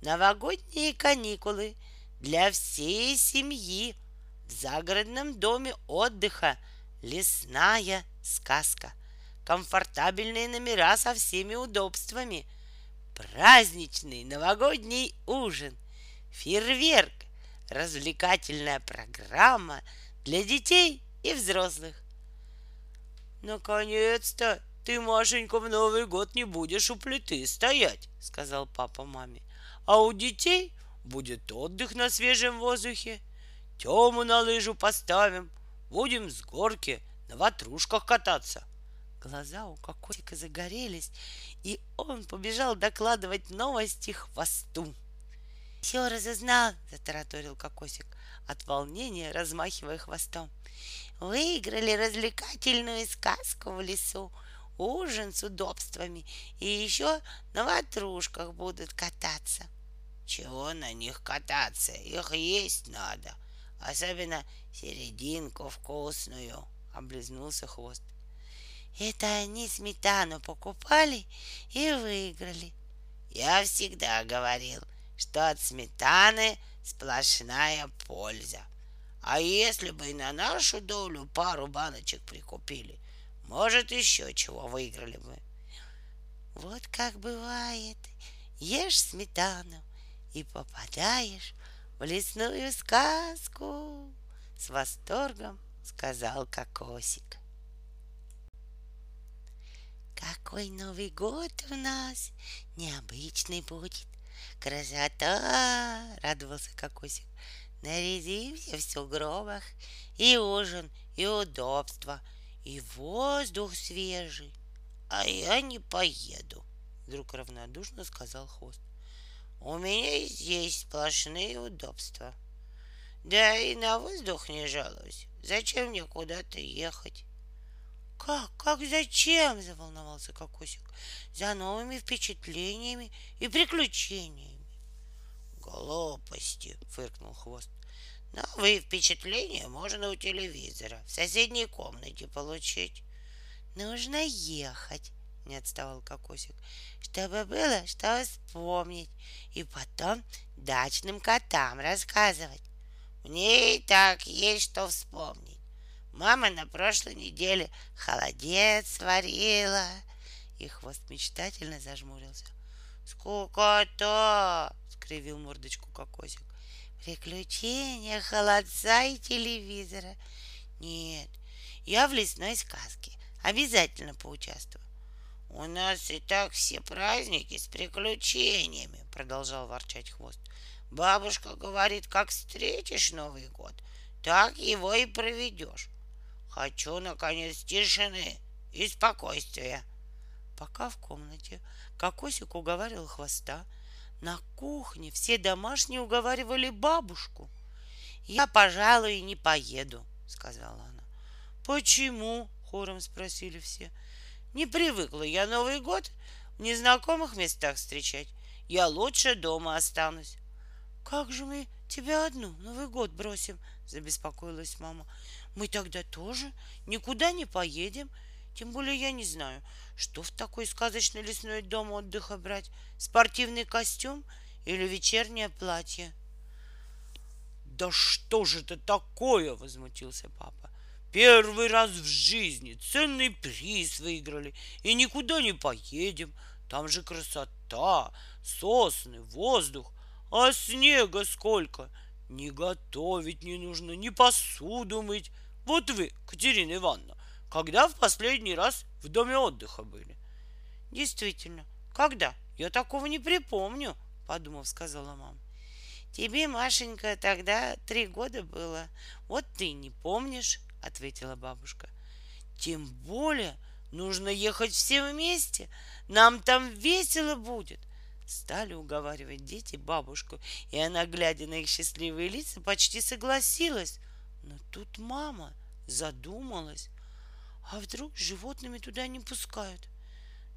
Speaker 3: «Новогодние каникулы для всей семьи. В загородном доме отдыха лесная сказка» комфортабельные номера со всеми удобствами, праздничный новогодний ужин, фейерверк, развлекательная программа для детей и взрослых. Наконец-то ты, Машенька, в Новый год не будешь у плиты стоять, сказал папа маме. А у детей будет отдых на свежем воздухе. Тему на лыжу поставим, будем с горки на ватрушках кататься. Глаза у Кокосика загорелись, и он побежал докладывать новости хвосту. «Все разузнал», — затараторил Кокосик, от волнения размахивая хвостом. «Выиграли развлекательную сказку в лесу, ужин с удобствами, и еще на ватрушках будут кататься».
Speaker 1: «Чего на них кататься? Их есть надо, особенно серединку вкусную», — облизнулся хвост.
Speaker 3: Это они сметану покупали и выиграли.
Speaker 1: Я всегда говорил, что от сметаны сплошная польза. А если бы и на нашу долю пару баночек прикупили, может, еще чего выиграли бы.
Speaker 3: Вот как бывает, ешь сметану и попадаешь в лесную сказку. С восторгом сказал Кокосик. Какой Новый год у нас необычный будет. Красота! Радовался Кокосик. Нарядимся в сугробах. И ужин, и удобство, и воздух свежий. А я не поеду, вдруг равнодушно сказал хвост. У меня здесь сплошные удобства. Да и на воздух не жалуюсь. Зачем мне куда-то ехать? Как? Как зачем? Заволновался Кокосик. За новыми впечатлениями и приключениями. Глупости, фыркнул хвост. Новые впечатления можно у телевизора в соседней комнате получить. Нужно ехать, не отставал Кокосик, чтобы было что вспомнить и потом дачным котам рассказывать. Мне и так есть что вспомнить. Мама на прошлой неделе холодец сварила. И хвост мечтательно зажмурился. Скукота! скривил мордочку кокосик. Приключения холодца и телевизора. Нет, я в лесной сказке. Обязательно поучаствую. У нас и так все праздники с приключениями, продолжал ворчать хвост. Бабушка говорит, как встретишь Новый год, так его и проведешь. Хочу, наконец, тишины и спокойствия. Пока в комнате Кокосик уговаривал хвоста, на кухне все домашние уговаривали бабушку. «Я, пожалуй, не поеду», — сказала она. «Почему?» — хором спросили все. «Не привыкла я Новый год в незнакомых местах встречать. Я лучше дома останусь». «Как же мы тебя одну Новый год бросим?» — забеспокоилась мама. Мы тогда тоже никуда не поедем. Тем более я не знаю, что в такой сказочный лесной дом отдыха брать. Спортивный костюм или вечернее платье?
Speaker 2: Да что же это такое? Возмутился папа. Первый раз в жизни ценный приз выиграли и никуда не поедем. Там же красота, сосны, воздух, а снега сколько. Не готовить не нужно, не посуду мыть. Вот вы, Катерина Ивановна, когда в последний раз в доме отдыха были?
Speaker 3: Действительно, когда? Я такого не припомню, подумав, сказала мама. Тебе, Машенька, тогда три года было. Вот ты не помнишь, ответила бабушка. Тем более нужно ехать все вместе. Нам там весело будет. Стали уговаривать дети бабушку, и она, глядя на их счастливые лица, почти согласилась. Но тут мама задумалась. А вдруг животными туда не пускают?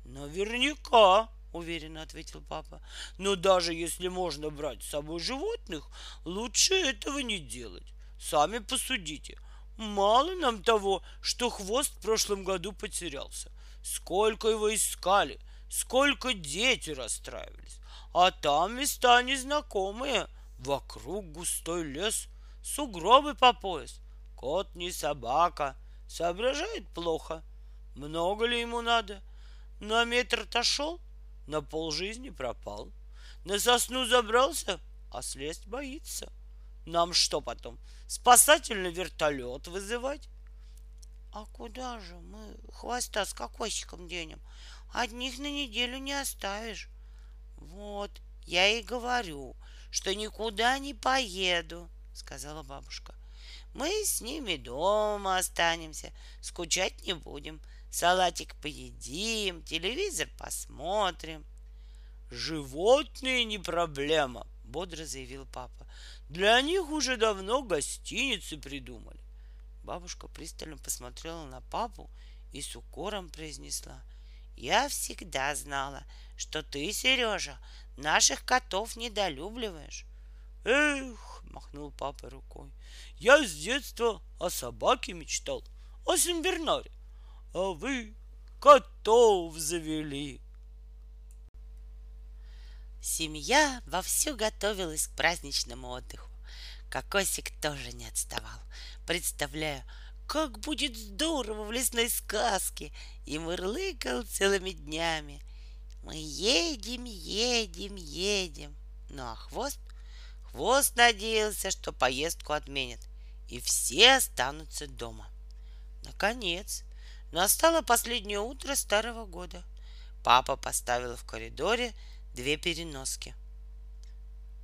Speaker 2: Наверняка, уверенно ответил папа. Но даже если можно брать с собой животных, лучше этого не делать. Сами посудите. Мало нам того, что хвост в прошлом году потерялся. Сколько его искали — сколько дети расстраивались. А там места незнакомые, вокруг густой лес, сугробы по пояс. Кот не собака, соображает плохо. Много ли ему надо? На метр отошел, на полжизни пропал. На сосну забрался, а слезть боится. Нам что потом, спасательный вертолет вызывать?
Speaker 3: А куда же мы хвоста с кокосиком денем? Одних на неделю не оставишь. Вот, я и говорю, что никуда не поеду, сказала бабушка. Мы с ними дома останемся, скучать не будем. Салатик поедим, телевизор посмотрим.
Speaker 2: Животные не проблема, бодро заявил папа. Для них уже давно гостиницы придумали.
Speaker 3: Бабушка пристально посмотрела на папу и с укором произнесла — я всегда знала, что ты, Сережа, наших котов недолюбливаешь.
Speaker 2: Эх, махнул папа рукой. Я с детства о собаке мечтал, о Сенбернаре. А вы котов завели.
Speaker 3: Семья вовсю готовилась к праздничному отдыху. Кокосик тоже не отставал, представляя, как будет здорово в лесной сказке, и мурлыкал целыми днями. Мы едем, едем, едем. Ну а хвост? Хвост надеялся, что поездку отменят. и все останутся дома. Наконец, настало последнее утро старого года. Папа поставил в коридоре две переноски.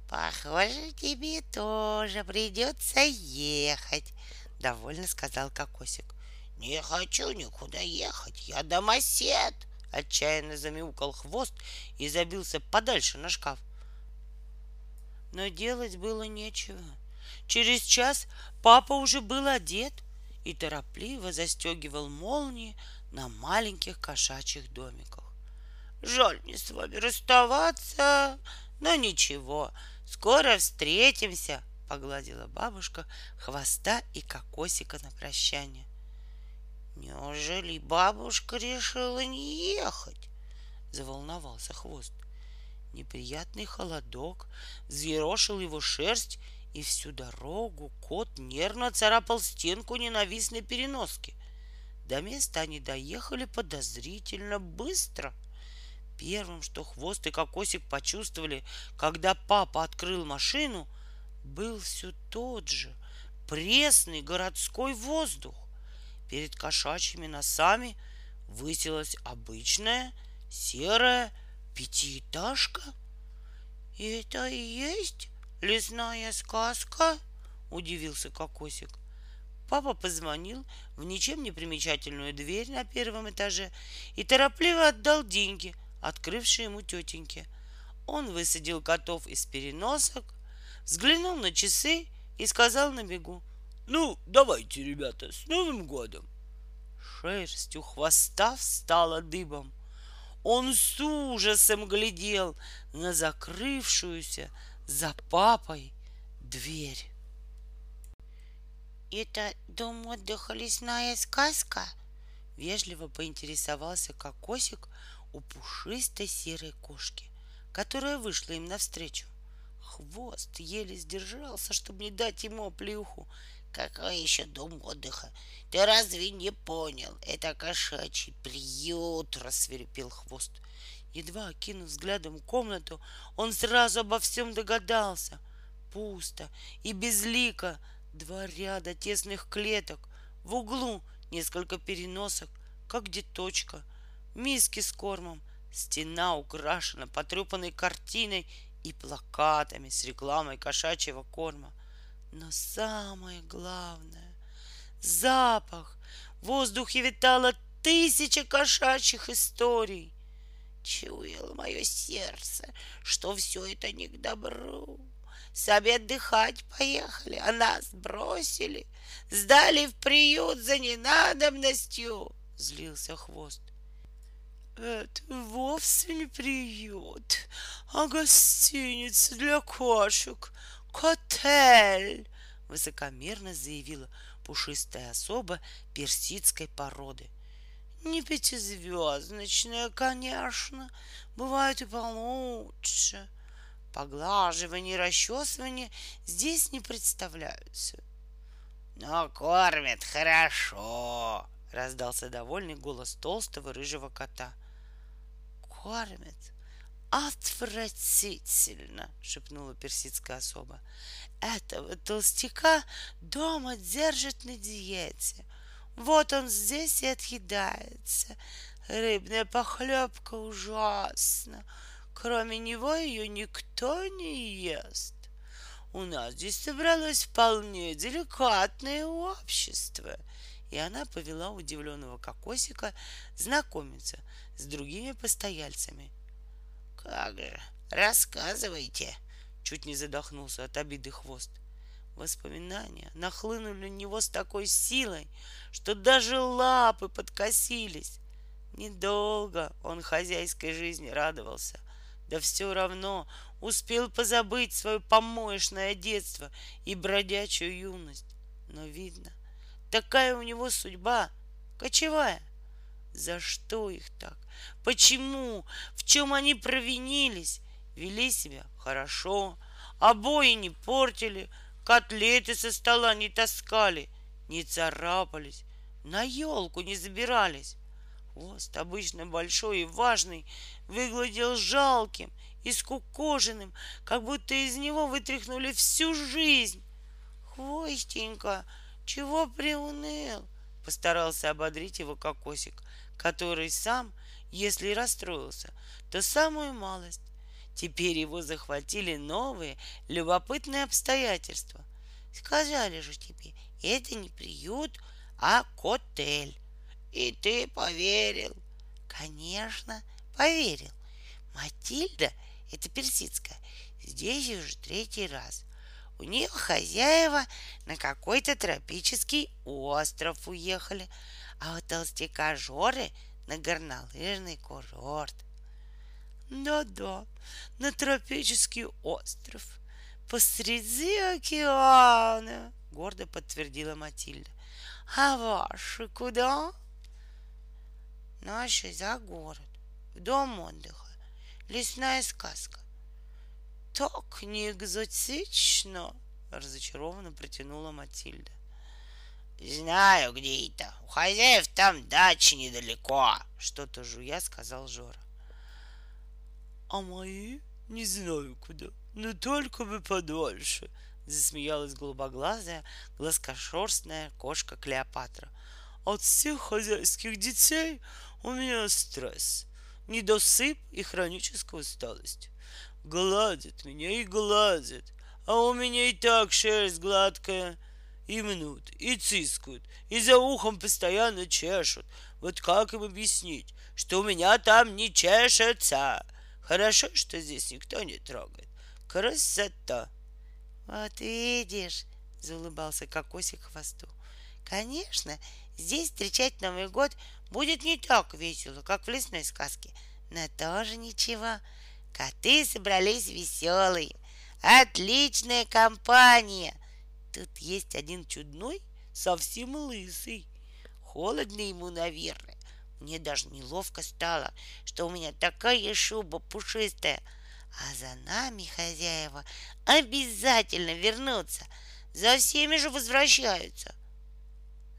Speaker 1: Похоже, тебе тоже придется ехать, довольно сказал Кокосик.
Speaker 3: Не хочу никуда ехать, я домосед, отчаянно замяукал хвост и забился подальше на шкаф. Но делать было нечего. Через час папа уже был одет и торопливо застегивал молнии на маленьких кошачьих домиках. Жаль мне с вами расставаться, но ничего, скоро встретимся, погладила бабушка хвоста и кокосика на прощание. Неужели бабушка решила не ехать? Заволновался хвост. Неприятный холодок взъерошил его шерсть, и всю дорогу кот нервно царапал стенку ненавистной переноски. До места они доехали подозрительно быстро. Первым, что хвост и кокосик почувствовали, когда папа открыл машину, был все тот же пресный городской воздух. Перед кошачьими носами высилась обычная серая пятиэтажка. Это и есть лесная сказка? Удивился Кокосик. Папа позвонил в ничем не примечательную дверь на первом этаже и торопливо отдал деньги, открывшие ему тетеньке. Он высадил котов из переносок, взглянул на часы и сказал на бегу.
Speaker 2: «Ну, давайте, ребята, с Новым годом!»
Speaker 3: Шерсть у хвоста встала дыбом. Он с ужасом глядел на закрывшуюся за папой дверь.
Speaker 1: «Это дом отдыха лесная сказка?»
Speaker 3: Вежливо поинтересовался кокосик у пушистой серой кошки, которая вышла им навстречу. Хвост еле сдержался, чтобы не дать ему оплюху.
Speaker 1: Какой еще дом отдыха? Ты разве не понял? Это кошачий приют, рассверепел хвост.
Speaker 3: Едва окинув взглядом комнату, он сразу обо всем догадался. Пусто и безлико. Два ряда тесных клеток. В углу несколько переносок, как где точка. Миски с кормом. Стена украшена потрепанной картиной и плакатами с рекламой кошачьего корма. Но самое главное — запах. В воздухе витало тысяча кошачьих историй.
Speaker 1: Чуяло мое сердце, что все это не к добру. Сами отдыхать поехали, а нас бросили, сдали в приют за ненадобностью, — злился хвост.
Speaker 2: Это вовсе не приют, а гостиница для кошек, котель!»
Speaker 3: — высокомерно заявила пушистая особа персидской породы. «Не пятизвездочная, конечно, бывает и получше. Поглаживание и расчесывание здесь не представляются».
Speaker 1: «Но кормят хорошо!»
Speaker 3: — раздался довольный голос толстого рыжего кота. «Кормят «Отвратительно!» — шепнула персидская особа. «Этого толстяка дома держат на диете. Вот он здесь и отъедается. Рыбная похлебка ужасна. Кроме него ее никто не ест. У нас здесь собралось вполне деликатное общество». И она повела удивленного кокосика знакомиться с другими постояльцами —
Speaker 1: как же, рассказывайте.
Speaker 3: Чуть не задохнулся от обиды хвост. Воспоминания нахлынули на него с такой силой, что даже лапы подкосились. Недолго он хозяйской жизни радовался, да все равно успел позабыть свое помоечное детство и бродячую юность. Но видно, такая у него судьба, кочевая. За что их так? Почему? В чем они провинились? Вели себя хорошо, обои не портили, котлеты со стола не таскали, не царапались, на елку не забирались. Хвост, обычно большой и важный, выглядел жалким и скукоженным, как будто из него вытряхнули всю жизнь. Хвостенька, чего приуныл? Постарался ободрить его кокосик, который сам, если расстроился, то самую малость. Теперь его захватили новые любопытные обстоятельства. Сказали же тебе, это не приют, а котель. И ты поверил. Конечно, поверил. Матильда, это персидская, здесь уже третий раз. У нее хозяева на какой-то тропический остров уехали, а у толстяка Жоры на горнолыжный курорт. Да-да, на тропический остров посреди океана, гордо подтвердила Матильда. А ваши куда? Наши за город, в дом отдыха, лесная сказка. Так не экзотично, разочарованно протянула Матильда.
Speaker 1: Знаю, где это. У хозяев там дача недалеко. Что-то жуя сказал Жора.
Speaker 2: А мои не знаю куда, но только бы подольше, засмеялась голубоглазая, глазкошерстная кошка Клеопатра. От всех хозяйских детей у меня стресс, недосып и хроническая усталость. Гладят меня и гладят, а у меня и так шерсть гладкая, и мнут, и цискают, и за ухом постоянно чешут. Вот как им объяснить, что у меня там не чешется? Хорошо, что здесь никто не трогает. Красота.
Speaker 3: Вот видишь, заулыбался кокосик хвосту. Конечно, здесь встречать Новый год будет не так весело, как в лесной сказке. Но тоже ничего. Коты собрались веселые. Отличная компания. Тут есть один чудной, совсем лысый. Холодно ему, наверное. Мне даже неловко стало, что у меня такая шуба пушистая. А за нами хозяева обязательно вернутся. За всеми же возвращаются.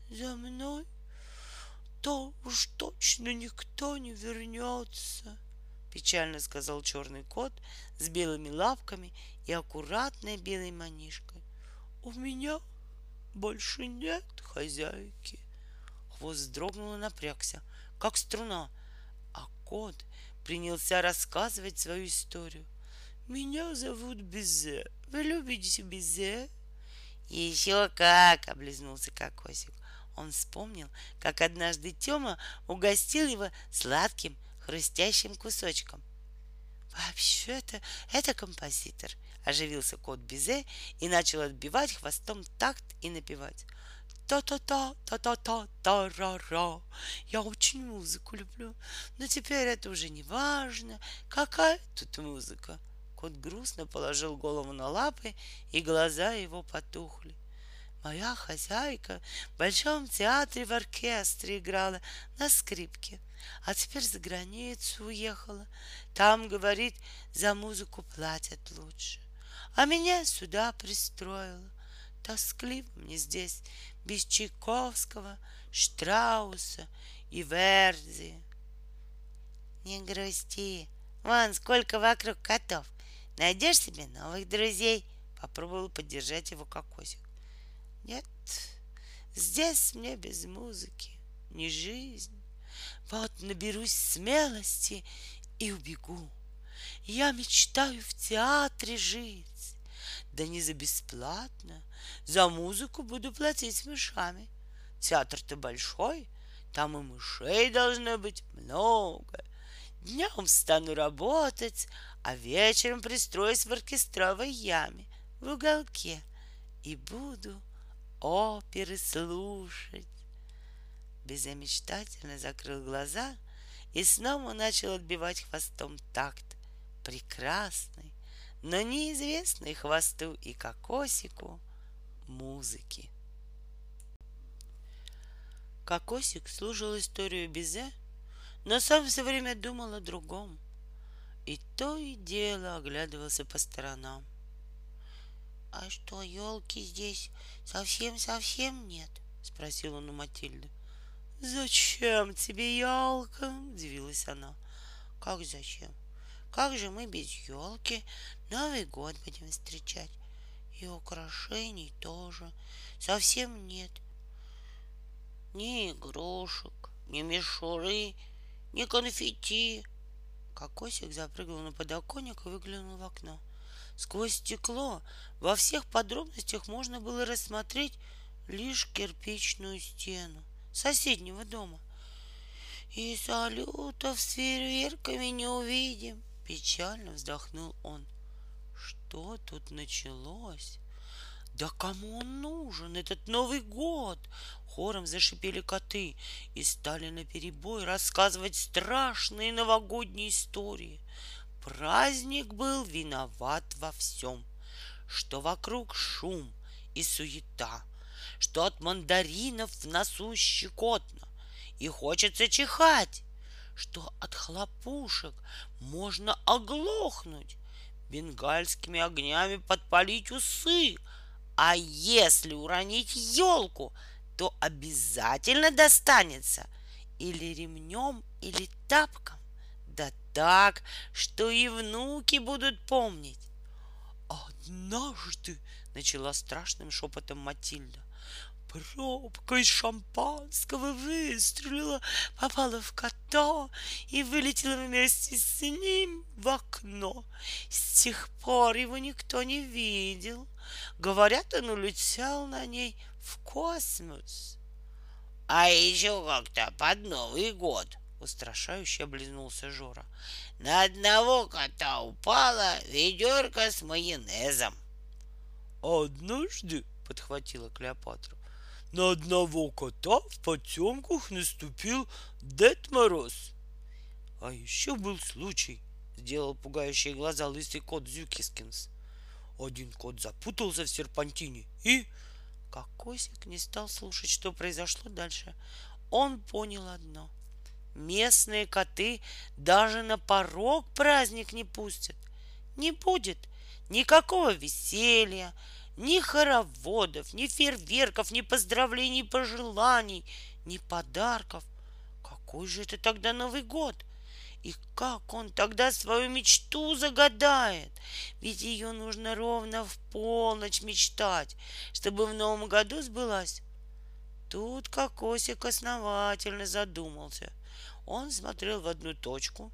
Speaker 2: За мной то уж точно никто не вернется, печально сказал черный кот с белыми лапками и аккуратной белой манишкой. У меня больше нет хозяйки. Хвост вздрогнул и напрягся, как струна, а кот принялся рассказывать свою историю. Меня зовут Безе. Вы любите Безе?
Speaker 3: Еще как, облизнулся кокосик. Он вспомнил, как однажды Тёма угостил его сладким хрустящим кусочком. Вообще-то это композитор, оживился кот Бизе и начал отбивать хвостом такт и напевать. Та-та-та, та-та-та, та-ра-ра. Я очень музыку люблю, но теперь это уже не важно, какая тут музыка. Кот грустно положил голову на лапы, и глаза его потухли. Моя хозяйка в Большом театре в оркестре играла на скрипке, а теперь за границу уехала. Там, говорит, за музыку платят лучше. А меня сюда пристроила. Тоскливо мне здесь, без Чайковского, Штрауса и Верди. Не грусти, вон сколько вокруг котов. Найдешь себе новых друзей. Попробовал поддержать его кокосик. Нет, здесь мне без музыки не жизнь. Вот наберусь смелости и убегу. Я мечтаю в театре жить. Да не за бесплатно, за музыку буду платить мышами. Театр-то большой, там и мышей должно быть много. Днем стану работать, а вечером пристроюсь в оркестровой яме в уголке и буду оперы слушать. Беззамечтательно закрыл глаза и снова начал отбивать хвостом такт. Прекрасный, но неизвестный хвосту и кокосику музыки. Кокосик слушал историю Безе, но сам все время думал о другом. И то и дело оглядывался по сторонам. А что, елки здесь совсем-совсем нет? Спросил он у Матильды. Зачем тебе елка? Удивилась она. Как зачем? Как же мы без елки Новый год будем встречать? И украшений тоже совсем нет. Ни игрушек, ни мишуры, ни конфетти. Кокосик запрыгнул на подоконник и выглянул в окно. Сквозь стекло во всех подробностях можно было рассмотреть лишь кирпичную стену соседнего дома. И салютов с фейерверками не увидим, печально вздохнул он. Что тут началось? Да кому он нужен, этот Новый год? Хором зашипели коты и стали наперебой рассказывать страшные новогодние истории. Праздник был виноват во всем, что вокруг шум и суета, что от мандаринов в носу щекотно и хочется чихать, что от хлопушек можно оглохнуть, бенгальскими огнями подпалить усы, а если уронить елку, то обязательно достанется или ремнем, или тапком. Да так, что и внуки будут помнить. Однажды, начала страшным шепотом Матильда, пробка из шампанского выстрелила, попала в кота и вылетела вместе с ним в окно. С тех пор его никто не видел. Говорят, он улетел на ней в космос. А еще как-то под Новый год, устрашающе облизнулся Жора. На одного кота упала ведерко с майонезом.
Speaker 2: Однажды, подхватила Клеопатра, на одного кота в потемках наступил Дед Мороз. А еще был случай, сделал пугающие глаза лысый кот Зюкискинс. Один кот запутался в серпантине и...
Speaker 3: Кокосик не стал слушать, что произошло дальше. Он понял одно. Местные коты даже на порог праздник не пустят. Не будет никакого веселья, ни хороводов, ни фейерверков, ни поздравлений, пожеланий, ни подарков. Какой же это тогда Новый год? И как он тогда свою мечту загадает? Ведь ее нужно ровно в полночь мечтать, чтобы в новом году сбылась. Тут Кокосик основательно задумался. Он смотрел в одну точку,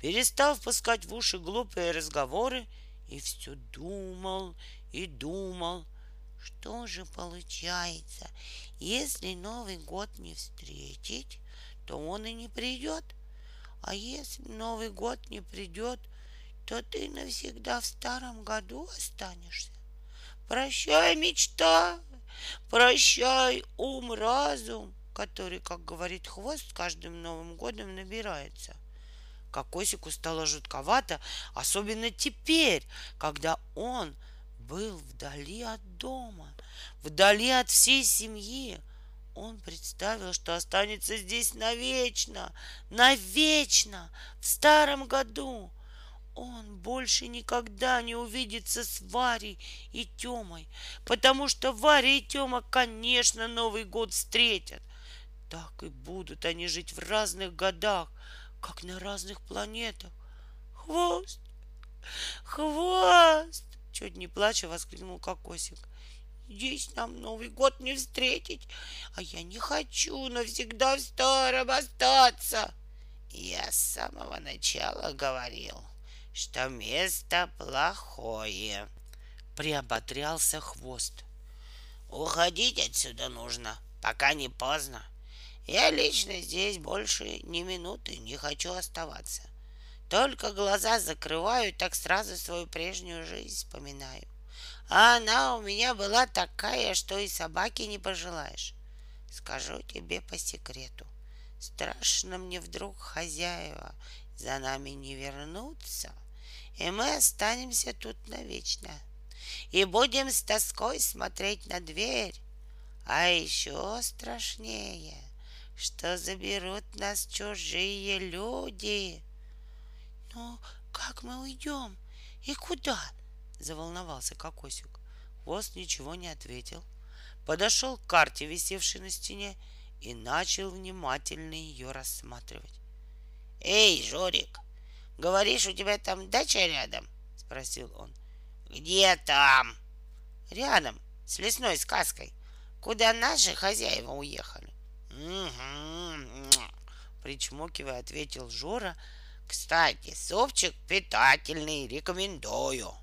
Speaker 3: перестал впускать в уши глупые разговоры и все думал и думал, что же получается, если Новый год не встретить, то он и не придет. А если Новый год не придет, то ты навсегда в старом году останешься. Прощай, мечта, прощай, ум, разум, который, как говорит хвост, каждым Новым годом набирается. Кокосику стало жутковато, особенно теперь, когда он был вдали от дома, вдали от всей семьи, он представил, что останется здесь навечно, навечно, в старом году. Он больше никогда не увидится с Варей и Темой, потому что Варя и Тема, конечно, Новый год встретят. Так и будут они жить в разных годах, как на разных планетах. Хвост! Хвост! Чуть не плача воскликнул Кокосик. Здесь нам Новый год не встретить, а я не хочу навсегда в старом остаться. Я с самого начала говорил, что место плохое. Приоботрялся хвост. Уходить отсюда нужно, пока не поздно. Я лично здесь больше ни минуты не хочу оставаться. Только глаза закрываю, так сразу свою прежнюю жизнь вспоминаю. А она у меня была такая, что и собаки не пожелаешь. Скажу тебе по секрету. Страшно мне вдруг хозяева за нами не вернуться, и мы останемся тут навечно. И будем с тоской смотреть на дверь. А еще страшнее, что заберут нас чужие люди. Ну, как мы уйдем? И куда? Заволновался Кокосик. Хвост ничего не ответил. Подошел к карте, висевшей на стене, и начал внимательно ее рассматривать. «Эй, Жорик, говоришь, у тебя там дача рядом?» — спросил он. «Где там?» рядом с лесной сказкой, куда наши хозяева уехали.
Speaker 1: Угу, причмокивая, ответил Жора. Кстати, супчик питательный, рекомендую.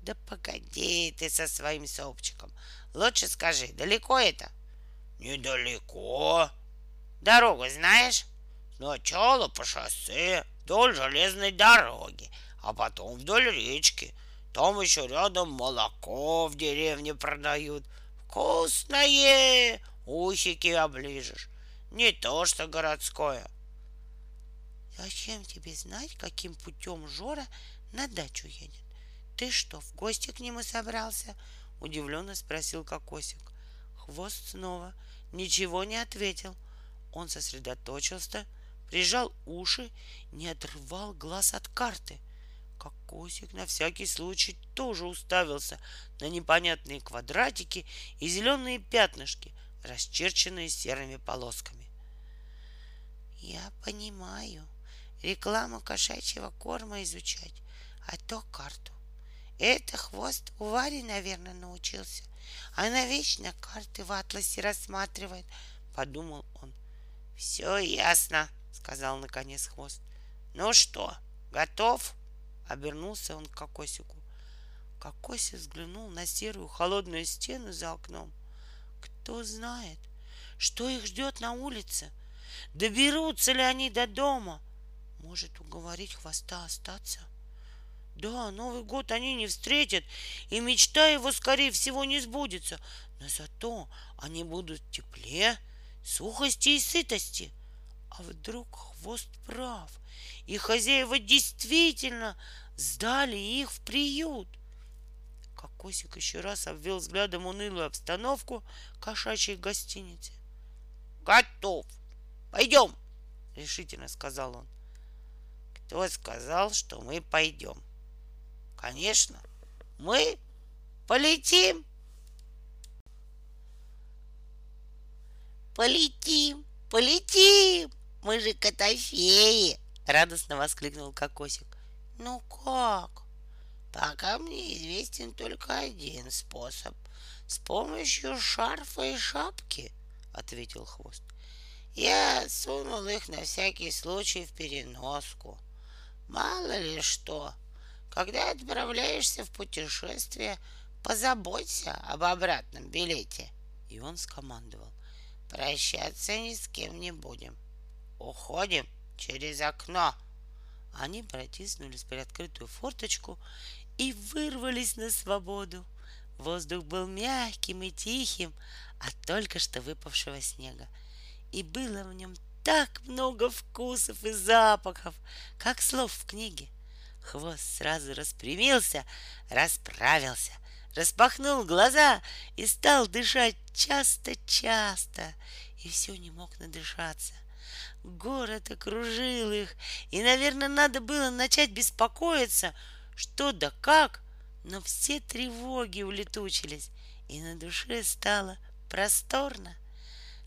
Speaker 3: Да погоди ты со своим супчиком. Лучше скажи, далеко это?
Speaker 1: Недалеко.
Speaker 3: Дорогу знаешь?
Speaker 1: Сначала по шоссе вдоль железной дороги, а потом вдоль речки. Там еще рядом молоко в деревне продают. Вкусное! Усики оближешь. Не то, что городское.
Speaker 3: Зачем тебе знать, каким путем Жора на дачу едет? Ты что, в гости к нему собрался? Удивленно спросил Кокосик. Хвост снова ничего не ответил. Он сосредоточился, прижал уши, не отрывал глаз от карты. Кокосик на всякий случай тоже уставился на непонятные квадратики и зеленые пятнышки, расчерченные серыми полосками. Я понимаю, рекламу кошачьего корма изучать, а то карту. Это хвост у Вари, наверное, научился. Она вечно карты в атласе рассматривает, подумал он.
Speaker 1: Все ясно, сказал наконец хвост. Ну что, готов? Обернулся он к Кокосику.
Speaker 3: Кокосик взглянул на серую холодную стену за окном. Кто знает, что их ждет на улице? Доберутся ли они до дома? Может уговорить хвоста остаться? Да, Новый год они не встретят, и мечта его, скорее всего, не сбудется. Но зато они будут в тепле, сухости и сытости. А вдруг хвост прав, и хозяева действительно сдали их в приют? Кокосик еще раз обвел взглядом унылую обстановку кошачьей гостиницы.
Speaker 1: «Готов! Пойдем!»
Speaker 3: — решительно сказал он.
Speaker 1: «Кто сказал, что мы пойдем?» «Конечно, мы полетим!»
Speaker 3: «Полетим! Полетим! Мы же котофеи!» — радостно воскликнул Кокосик. «Ну как?»
Speaker 1: «Пока мне известен только один способ — с помощью шарфа и шапки», — ответил Хвост. «Я сунул их на всякий случай в переноску. Мало ли что, когда отправляешься в путешествие, позаботься об обратном билете». И он скомандовал. Прощаться ни с кем не будем. Уходим через окно.
Speaker 3: Они протиснулись при открытую форточку и вырвались на свободу. Воздух был мягким и тихим от только что выпавшего снега. И было в нем так много вкусов и запахов, как слов в книге. Хвост сразу распрямился, расправился, распахнул глаза и стал дышать часто-часто, и все не мог надышаться. Город окружил их, и, наверное, надо было начать беспокоиться, что да как, но все тревоги улетучились, и на душе стало просторно.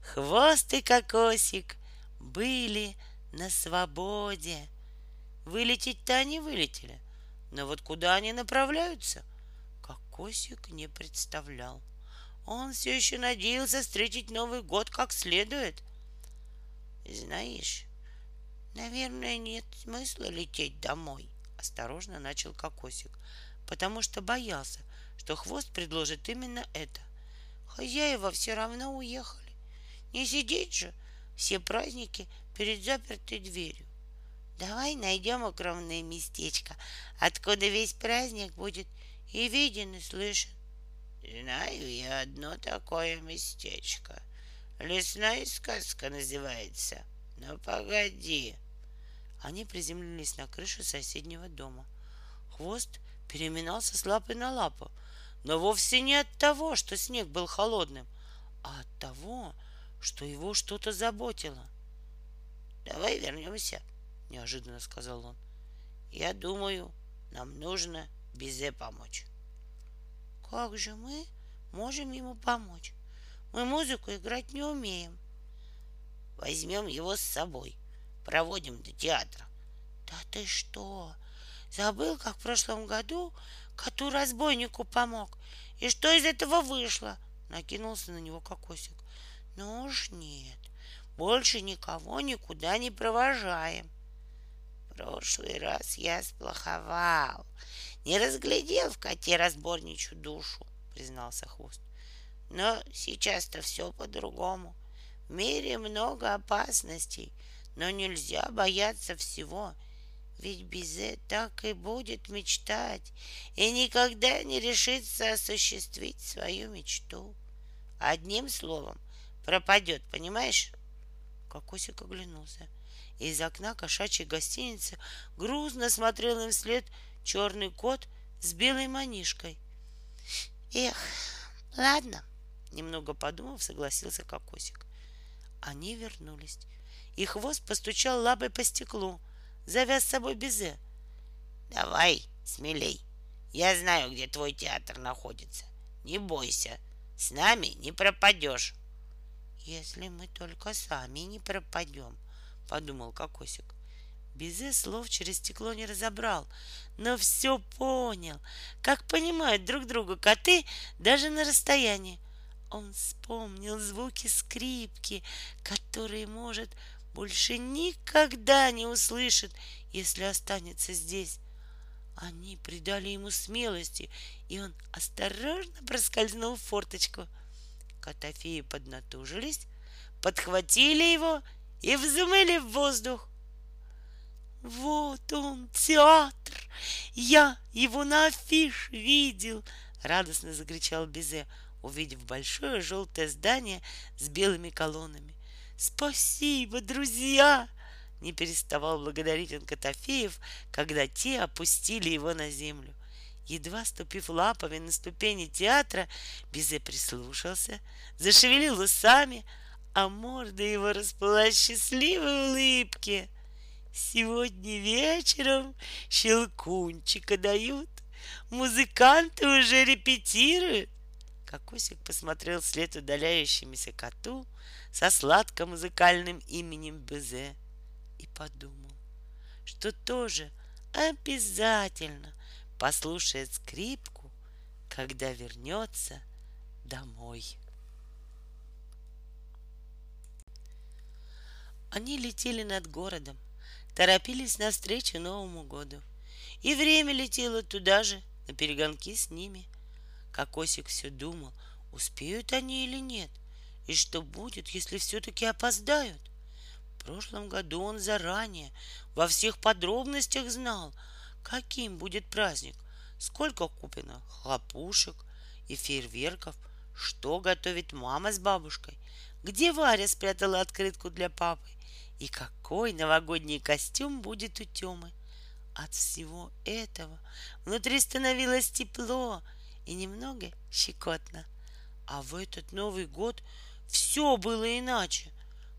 Speaker 3: Хвост и кокосик были на свободе. Вылететь-то они вылетели, но вот куда они направляются, Кокосик не представлял. Он все еще надеялся встретить Новый год как следует. Знаешь, наверное, нет смысла лететь домой, осторожно начал Кокосик, потому что боялся, что хвост предложит именно это. Хозяева все равно уехали. Не сидеть же все праздники перед запертой дверью. Давай найдем укромное местечко, откуда весь праздник будет и виден, и слышен.
Speaker 1: Знаю я одно такое местечко. Лесная сказка называется. Ну, погоди.
Speaker 3: Они приземлились на крышу соседнего дома. Хвост переминался с лапы на лапу, но вовсе не от того, что снег был холодным, а от того, что его что-то заботило.
Speaker 1: «Давай вернемся», — неожиданно сказал он. «Я думаю, нам нужно Бизе помочь».
Speaker 3: «Как же мы можем ему помочь? Мы музыку играть не умеем».
Speaker 1: «Возьмем его с собой, проводим до театра».
Speaker 3: «Да ты что? Забыл, как в прошлом году коту разбойнику помог, И что из этого вышло? Накинулся на него кокосик. Ну уж нет, больше никого никуда не провожаем. прошлый раз я сплоховал, не разглядел в коте разборничью душу, признался хвост. Но сейчас-то все по-другому. В мире много опасностей, но нельзя бояться всего. Ведь Бизе так и будет мечтать и никогда не решится осуществить свою мечту. Одним словом, пропадет, понимаешь? Кокосик оглянулся. Из окна кошачьей гостиницы грузно смотрел им вслед черный кот с белой манишкой. Эх, ладно, немного подумав, согласился Кокосик. Они вернулись, и хвост постучал лапой по стеклу, завяз с собой безе. Давай, смелей. Я знаю, где твой театр находится. Не бойся, с нами не пропадешь. Если мы только сами не пропадем, подумал Кокосик. Безе слов через стекло не разобрал, но все понял, как понимают друг друга коты даже на расстоянии. Он вспомнил звуки скрипки, которые, может, больше никогда не услышит, если останется здесь. Они придали ему смелости, и он осторожно проскользнул в форточку. Котофеи поднатужились, подхватили его и взмыли в воздух. Вот он, театр! Я его на афише видел! Радостно закричал Безе, увидев большое желтое здание с белыми колоннами. Спасибо, друзья! Не переставал благодарить он Котофеев, когда те опустили его на землю. Едва ступив лапами на ступени театра, Бизе прислушался, зашевелил усами, а морда его расплылась счастливой улыбки. Сегодня вечером щелкунчика дают, музыканты уже репетируют. Кокосик посмотрел вслед удаляющемуся коту со сладко-музыкальным именем Безе и подумал, что тоже обязательно послушает скрипку, когда вернется домой. Они летели над городом, торопились навстречу Новому году. И время летело туда же, на перегонки с ними. Кокосик все думал, успеют они или нет, и что будет, если все-таки опоздают прошлом году он заранее во всех подробностях знал, каким будет праздник, сколько куплено хлопушек и фейерверков, что готовит мама с бабушкой, где Варя спрятала открытку для папы и какой новогодний костюм будет у Темы. От всего этого внутри становилось тепло и немного щекотно. А в этот Новый год все было иначе.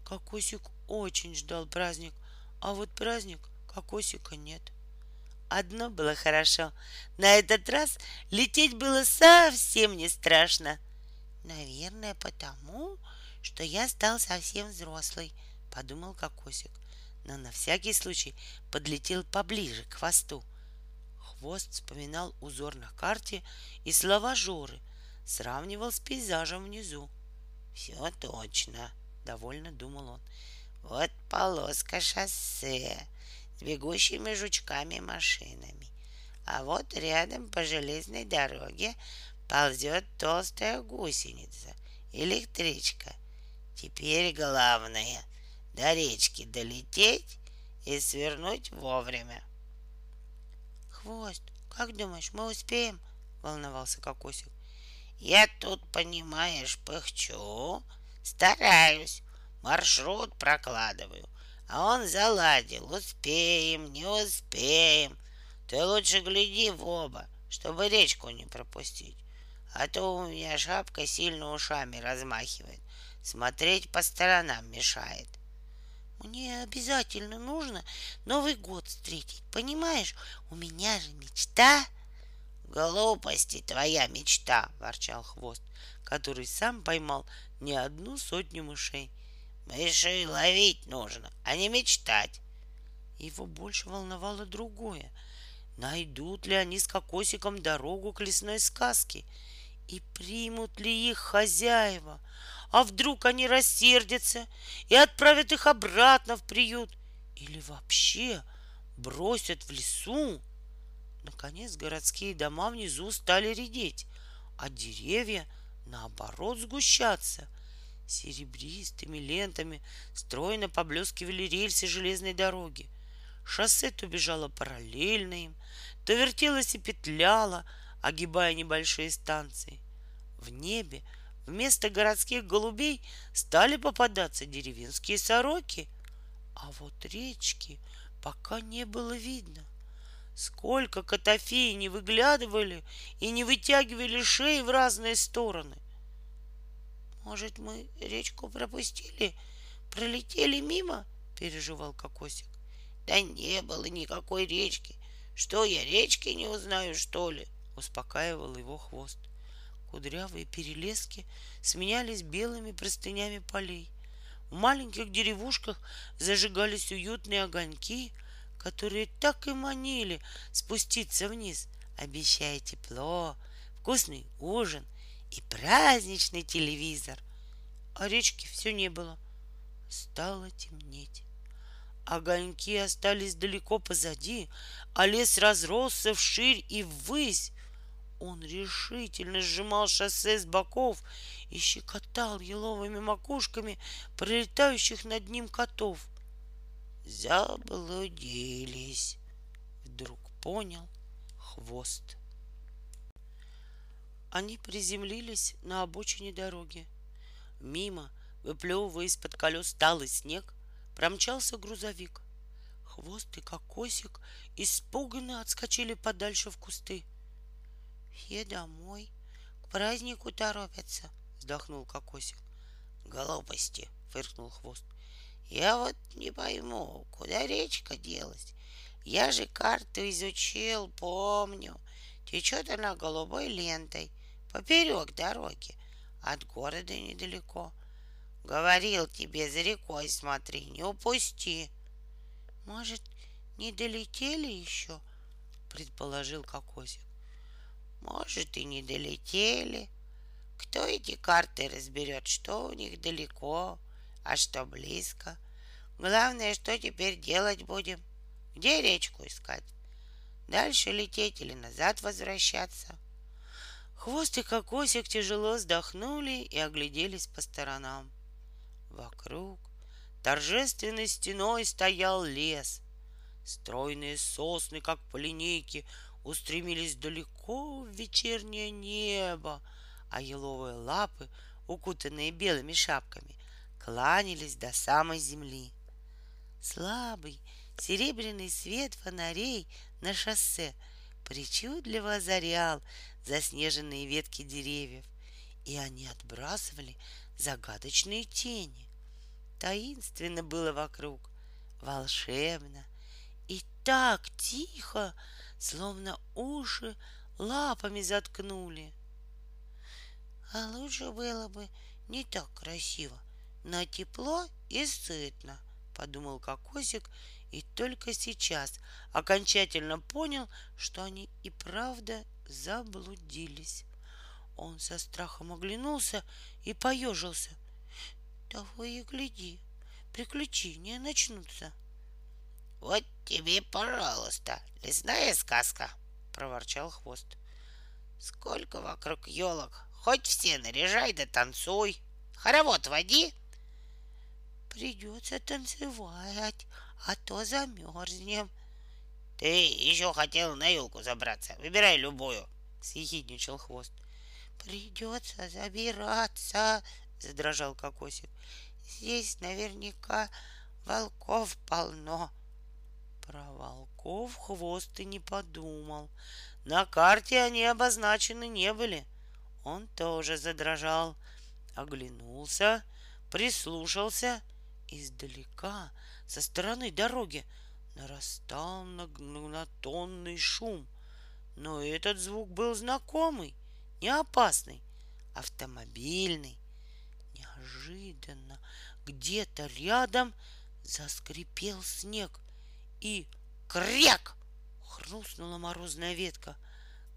Speaker 3: Кокосик очень ждал праздник, а вот праздник кокосика нет. Одно было хорошо. На этот раз лететь было совсем не страшно. Наверное, потому, что я стал совсем взрослый, подумал кокосик. Но на всякий случай подлетел поближе к хвосту. Хвост вспоминал узор на карте и слова Жоры, сравнивал с пейзажем внизу. Все точно, довольно думал он. Вот полоска шоссе бегущими жучками машинами. А вот рядом по железной дороге ползет толстая гусеница, электричка. Теперь главное до речки долететь и свернуть вовремя. Хвост, как думаешь, мы успеем? Волновался Кокосик. Я тут, понимаешь, пыхчу, стараюсь, маршрут прокладываю. А он заладил. Успеем, не успеем. Ты лучше гляди в оба, чтобы речку не пропустить. А то у меня шапка сильно ушами размахивает. Смотреть по сторонам мешает. Мне обязательно нужно Новый год встретить, понимаешь? У меня же мечта. Глупости твоя мечта, ворчал хвост, который сам поймал не одну сотню мышей Мышей ловить нужно, а не мечтать. Его больше волновало другое. Найдут ли они с кокосиком дорогу к лесной сказке? И примут ли их хозяева? А вдруг они рассердятся и отправят их обратно в приют? Или вообще бросят в лесу? Наконец городские дома внизу стали редеть, а деревья, наоборот, сгущаться. Серебристыми лентами стройно поблескивали рельсы железной дороги. Шоссе то бежало параллельно им, то вертелось и петляло, огибая небольшие станции. В небе вместо городских голубей стали попадаться деревенские сороки, а вот речки пока не было видно. Сколько котофеи не выглядывали и не вытягивали шеи в разные стороны. Может, мы речку пропустили, пролетели мимо? Переживал Кокосик. Да не было никакой речки. Что я речки не узнаю, что ли? Успокаивал его хвост. Кудрявые перелески сменялись белыми простынями полей. В маленьких деревушках зажигались уютные огоньки — которые так и манили спуститься вниз, обещая тепло, вкусный ужин и праздничный телевизор. А речки все не было. Стало темнеть. Огоньки остались далеко позади, а лес разросся вширь и ввысь. Он решительно сжимал шоссе с боков и щекотал еловыми макушками пролетающих над ним котов — заблудились. Вдруг понял хвост. Они приземлились на обочине дороги. Мимо, выплевывая из-под колес талый снег, промчался грузовик. Хвост и кокосик испуганно отскочили подальше в кусты. Все домой, к празднику торопятся, вздохнул кокосик. Глупости, фыркнул хвост. Я вот не пойму, куда речка делась. Я же карту изучил, помню. Течет она голубой лентой поперек дороги. От города недалеко. Говорил тебе, за рекой смотри, не упусти. Может, не долетели еще? Предположил Кокосик. Может, и не долетели. Кто эти карты разберет, что у них далеко, а что близко. Главное, что теперь делать будем? Где речку искать? Дальше лететь или назад возвращаться? Хвост и кокосик тяжело вздохнули и огляделись по сторонам. Вокруг торжественной стеной стоял лес. Стройные сосны, как по линейке, устремились далеко в вечернее небо, а еловые лапы, укутанные белыми шапками, кланялись до самой земли. Слабый серебряный свет фонарей на шоссе причудливо озарял заснеженные ветки деревьев, и они отбрасывали загадочные тени. Таинственно было вокруг, волшебно и так тихо, словно уши лапами заткнули. А лучше было бы не так красиво, на тепло и сытно, подумал Кокосик и только сейчас окончательно понял, что они и правда заблудились. Он со страхом оглянулся и поежился. Того и гляди, приключения начнутся. Вот тебе, пожалуйста, лесная сказка, проворчал хвост. Сколько вокруг елок, хоть все наряжай да танцуй. Хоровод води, Придется танцевать, а то замерзнем. Ты еще хотел на елку забраться. Выбирай любую, съехидничал хвост. Придется забираться, задрожал кокосик. Здесь наверняка волков полно. Про волков хвост и не подумал. На карте они обозначены не были. Он тоже задрожал, оглянулся, прислушался — Издалека, со стороны дороги, нарастал многотонный шум. Но этот звук был знакомый, не опасный, автомобильный. Неожиданно где-то рядом заскрипел снег и кряк! Хрустнула морозная ветка.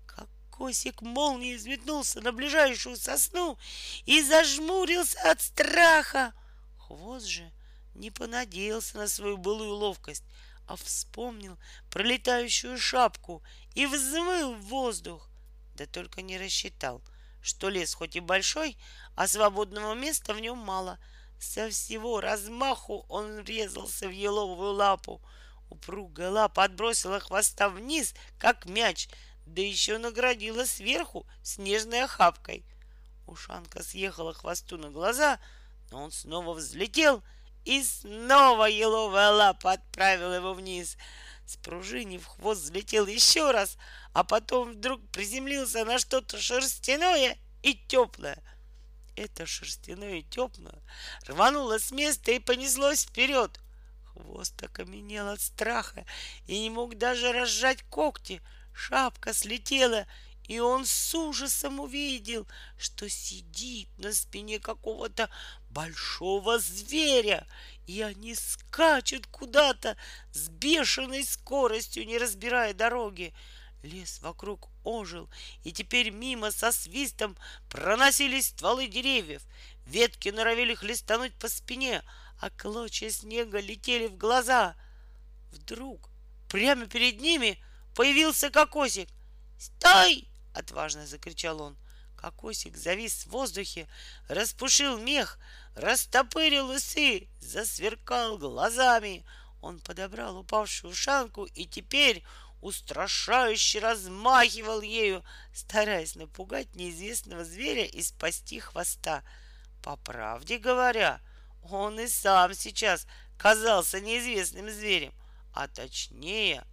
Speaker 3: Кокосик молнией взметнулся на ближайшую сосну и зажмурился от страха. Хвост же не понадеялся на свою былую ловкость, а вспомнил пролетающую шапку и взмыл в воздух. Да только не рассчитал, что лес хоть и большой, а свободного места в нем мало. Со всего размаху он врезался в еловую лапу. Упругая лапа отбросила хвоста вниз, как мяч, да еще наградила сверху снежной охапкой. Ушанка съехала хвосту на глаза, но он снова взлетел, и снова еловая лапа отправила его вниз. Спружинив, хвост взлетел еще раз, а потом вдруг приземлился на что-то шерстяное и теплое. Это шерстяное и теплое рвануло с места и понеслось вперед. Хвост окаменел от страха и не мог даже разжать когти. Шапка слетела, и он с ужасом увидел, что сидит на спине какого-то большого зверя, и они скачут куда-то с бешеной скоростью, не разбирая дороги. Лес вокруг ожил, и теперь мимо со свистом проносились стволы деревьев. Ветки норовили хлестануть по спине, а клочья снега летели в глаза. Вдруг прямо перед ними появился кокосик. «Стой!» — отважно закричал он. Кокосик завис в воздухе, распушил мех, растопырил усы, засверкал глазами. Он подобрал упавшую шанку и теперь устрашающе размахивал ею, стараясь напугать неизвестного зверя и спасти хвоста. По правде говоря, он и сам сейчас казался неизвестным зверем, а точнее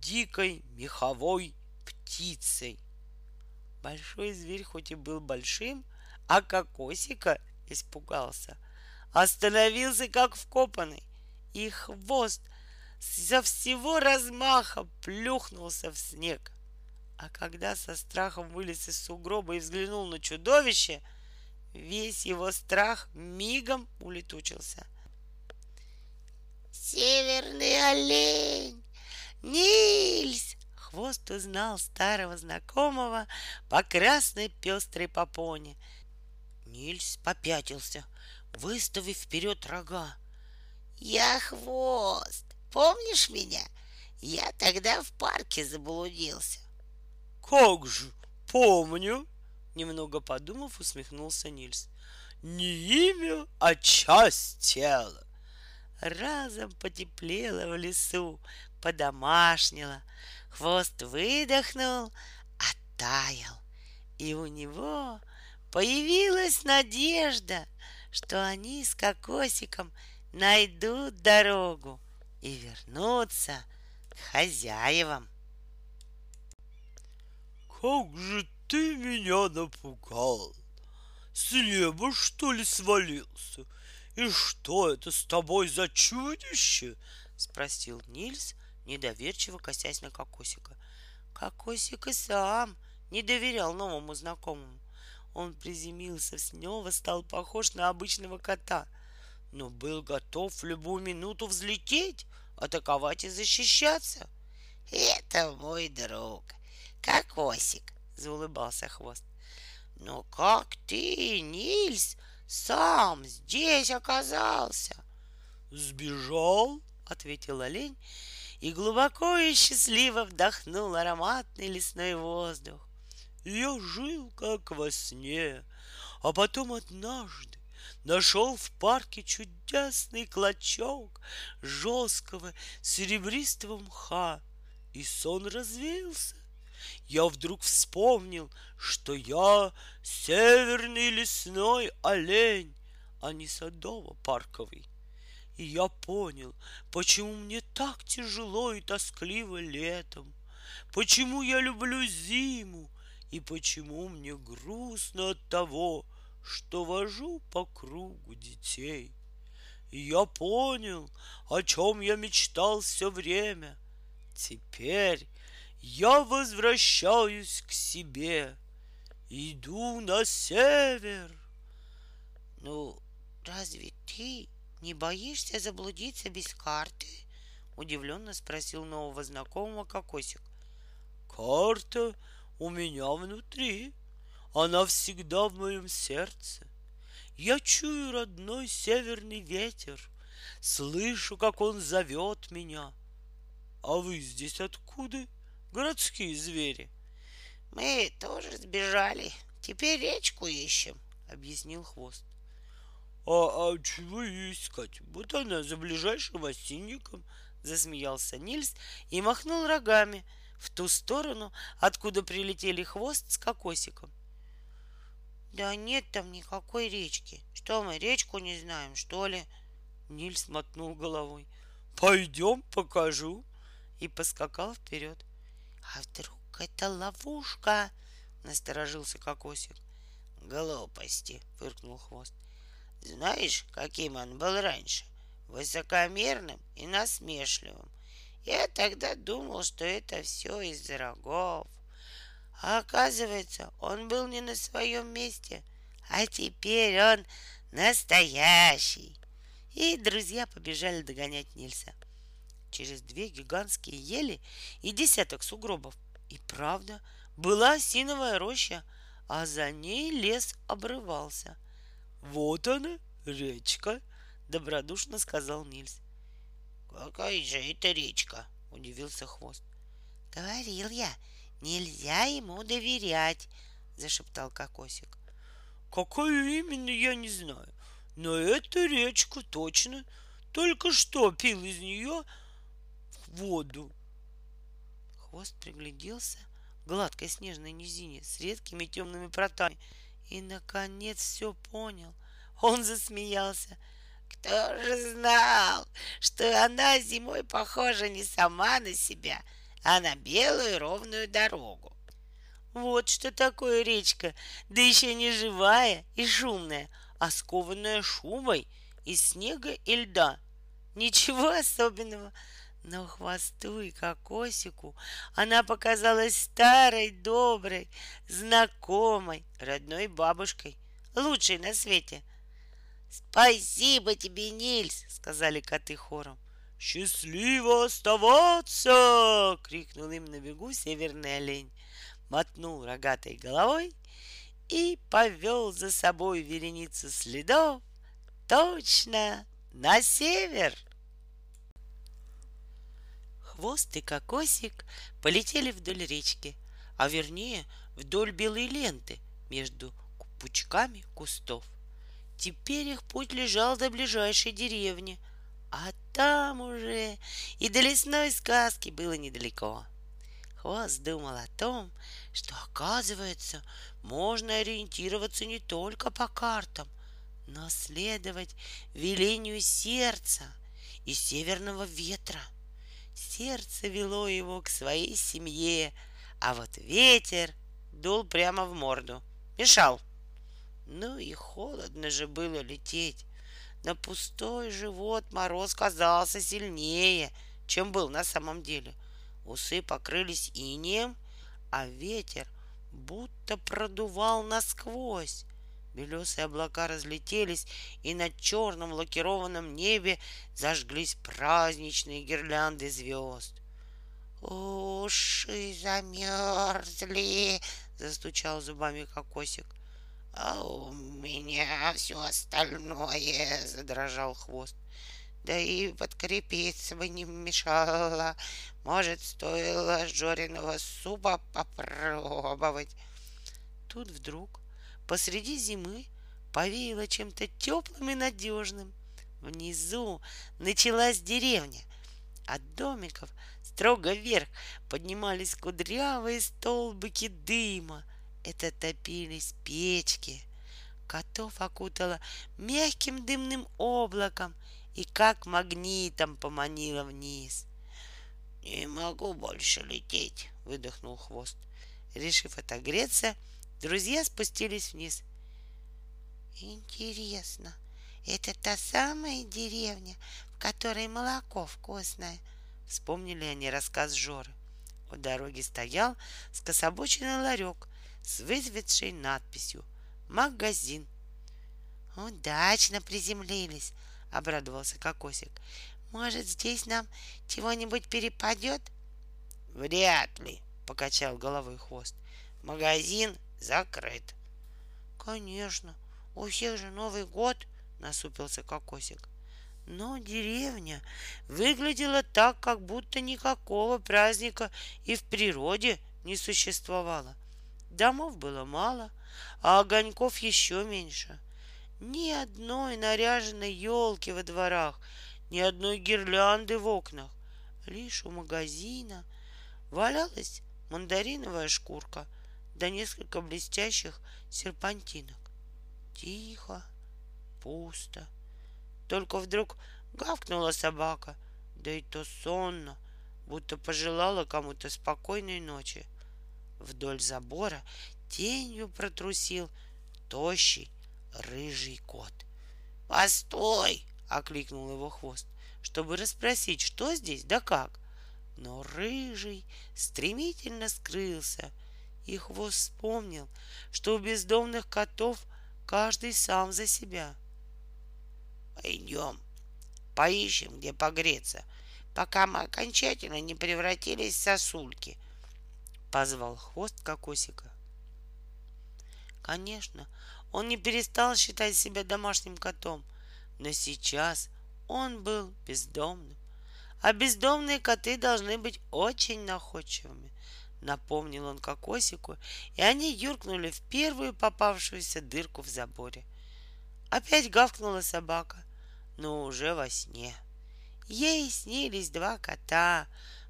Speaker 3: дикой меховой птицей. Большой зверь хоть и был большим, а кокосика испугался. Остановился как вкопанный, и хвост со всего размаха плюхнулся в снег. А когда со страхом вылез из сугроба и взглянул на чудовище, весь его страх мигом улетучился.
Speaker 1: Северный олень! Нильс!
Speaker 3: Хвост узнал старого знакомого по красной пестрой попоне. Нильс попятился, выставив вперед рога.
Speaker 1: Я хвост! Помнишь меня? Я тогда в парке заблудился.
Speaker 2: Как же, помню, немного подумав, усмехнулся Нильс. Не имя, а часть тела.
Speaker 3: Разом потеплело в лесу, подомашнило. Хвост выдохнул, оттаял. И у него появилась надежда, что они с кокосиком найдут дорогу и вернуться к хозяевам.
Speaker 2: Как же ты меня напугал! С неба, что ли, свалился? И что это с тобой за чудище?
Speaker 3: Спросил Нильс, недоверчиво косясь на Кокосика. Кокосик и сам не доверял новому знакомому. Он приземлился снова, стал похож на обычного кота — но был готов в любую минуту взлететь, атаковать и защищаться.
Speaker 1: Это мой друг, Кокосик, заулыбался хвост. Но как ты, Нильс, сам здесь оказался?
Speaker 2: Сбежал,
Speaker 3: ответил олень и глубоко и счастливо вдохнул ароматный лесной воздух.
Speaker 2: Я жил как во сне, а потом однажды нашел в парке чудесный клочок жесткого серебристого мха, и сон развеялся. Я вдруг вспомнил, что я северный лесной олень, а не садово-парковый. И я понял, почему мне так тяжело и тоскливо летом, почему я люблю зиму и почему мне грустно от того, что вожу по кругу детей. И я понял, о чем я мечтал все время. Теперь я возвращаюсь к себе. Иду на север.
Speaker 1: Ну, разве ты не боишься заблудиться без карты? Удивленно спросил нового знакомого Кокосик.
Speaker 2: Карта у меня внутри. Она всегда в моем сердце. Я чую родной северный ветер, Слышу, как он зовет меня. А вы здесь откуда? Городские звери.
Speaker 3: Мы тоже сбежали. Теперь речку ищем, объяснил хвост.
Speaker 2: А, а чего искать? Вот она за ближайшим осинником,
Speaker 3: засмеялся Нильс и махнул рогами в ту сторону, откуда прилетели хвост с кокосиком. Да нет там никакой речки. Что мы, речку не знаем, что ли?
Speaker 2: Нильс мотнул головой. Пойдем, покажу.
Speaker 3: И поскакал вперед. А вдруг это ловушка? Насторожился кокосик. Глупости, фыркнул хвост. Знаешь, каким он был раньше? Высокомерным и насмешливым. Я тогда думал, что это все из-за рогов. А оказывается, он был не на своем месте, а теперь он настоящий. И друзья побежали догонять Нильса. Через две гигантские ели и десяток сугробов. И правда, была осиновая роща, а за ней лес обрывался.
Speaker 2: «Вот она, речка!»
Speaker 3: — добродушно сказал Нильс. «Какая же это речка?» — удивился Хвост. «Говорил я, Нельзя ему доверять, зашептал Кокосик.
Speaker 2: Какую именно, я не знаю. Но эту речку точно только что пил из нее воду.
Speaker 3: Хвост пригляделся к гладкой снежной низине с редкими темными протами и, наконец, все понял. Он засмеялся. Кто же знал, что она зимой похожа не сама на себя, а на белую ровную дорогу. Вот что такое речка, да еще не живая и шумная, а скованная шубой из снега и льда. Ничего особенного, но хвосту и кокосику она показалась старой, доброй, знакомой, родной бабушкой, лучшей на свете. «Спасибо тебе, Нильс!» — сказали коты хором.
Speaker 2: «Счастливо оставаться!» — крикнул им на бегу северный олень, мотнул рогатой головой и повел за собой вереницу следов точно на север. Хвост и кокосик полетели вдоль речки, а вернее вдоль белой ленты между пучками кустов. Теперь их путь лежал до ближайшей деревни — а там уже и до лесной сказки было недалеко. Хвост думал о том, что, оказывается, можно ориентироваться не только по картам, но следовать велению сердца и северного ветра. Сердце вело его к своей семье, а вот ветер дул прямо в морду, мешал. Ну и холодно же было лететь. На пустой живот мороз казался сильнее, чем был на самом деле. Усы покрылись инеем, а ветер будто продувал насквозь. Белесые облака разлетелись, и на черном лакированном небе зажглись праздничные гирлянды звезд. «Уши замерзли!» — застучал зубами кокосик. А у меня все остальное, задрожал хвост. Да и подкрепиться бы не мешало. Может, стоило Жориного супа попробовать. Тут вдруг посреди зимы повеяло чем-то теплым и надежным. Внизу началась деревня. От домиков строго вверх поднимались кудрявые столбики дыма — это топились печки. Котов окутала мягким дымным облаком и как магнитом поманила вниз. «Не могу больше лететь», — выдохнул хвост. Решив отогреться, друзья спустились вниз. «Интересно, это та самая деревня, в которой молоко вкусное?» Вспомнили они рассказ Жоры. У дороги стоял скособоченный ларек с выцветшей надписью «Магазин». «Удачно приземлились», — обрадовался Кокосик. «Может, здесь нам чего-нибудь перепадет?» «Вряд ли», — покачал головой хвост.
Speaker 3: магазин закрыт.
Speaker 1: Конечно, у всех же Новый год, насупился кокосик. Но деревня выглядела так, как будто никакого праздника и в природе не существовало. Домов было мало, а огоньков еще меньше. Ни одной наряженной елки во дворах, ни одной гирлянды в окнах. Лишь у магазина валялась мандариновая шкурка да несколько блестящих серпантинок. Тихо, пусто. Только вдруг гавкнула собака, да и то сонно, будто пожелала кому-то спокойной ночи. Вдоль забора тенью протрусил тощий рыжий кот. «Постой!» — окликнул его хвост, чтобы расспросить, что здесь да как. Но рыжий стремительно скрылся, и хвост вспомнил, что у бездомных котов каждый сам за себя. «Пойдем, поищем, где погреться, пока мы окончательно не превратились в сосульки», — позвал хвост кокосика. Конечно, он не перестал считать себя домашним котом, но сейчас он был бездомным. А бездомные коты должны быть очень находчивыми, напомнил он кокосику, и они юркнули в первую попавшуюся дырку в заборе. Опять гавкнула собака, но уже во сне. Ей снились два кота,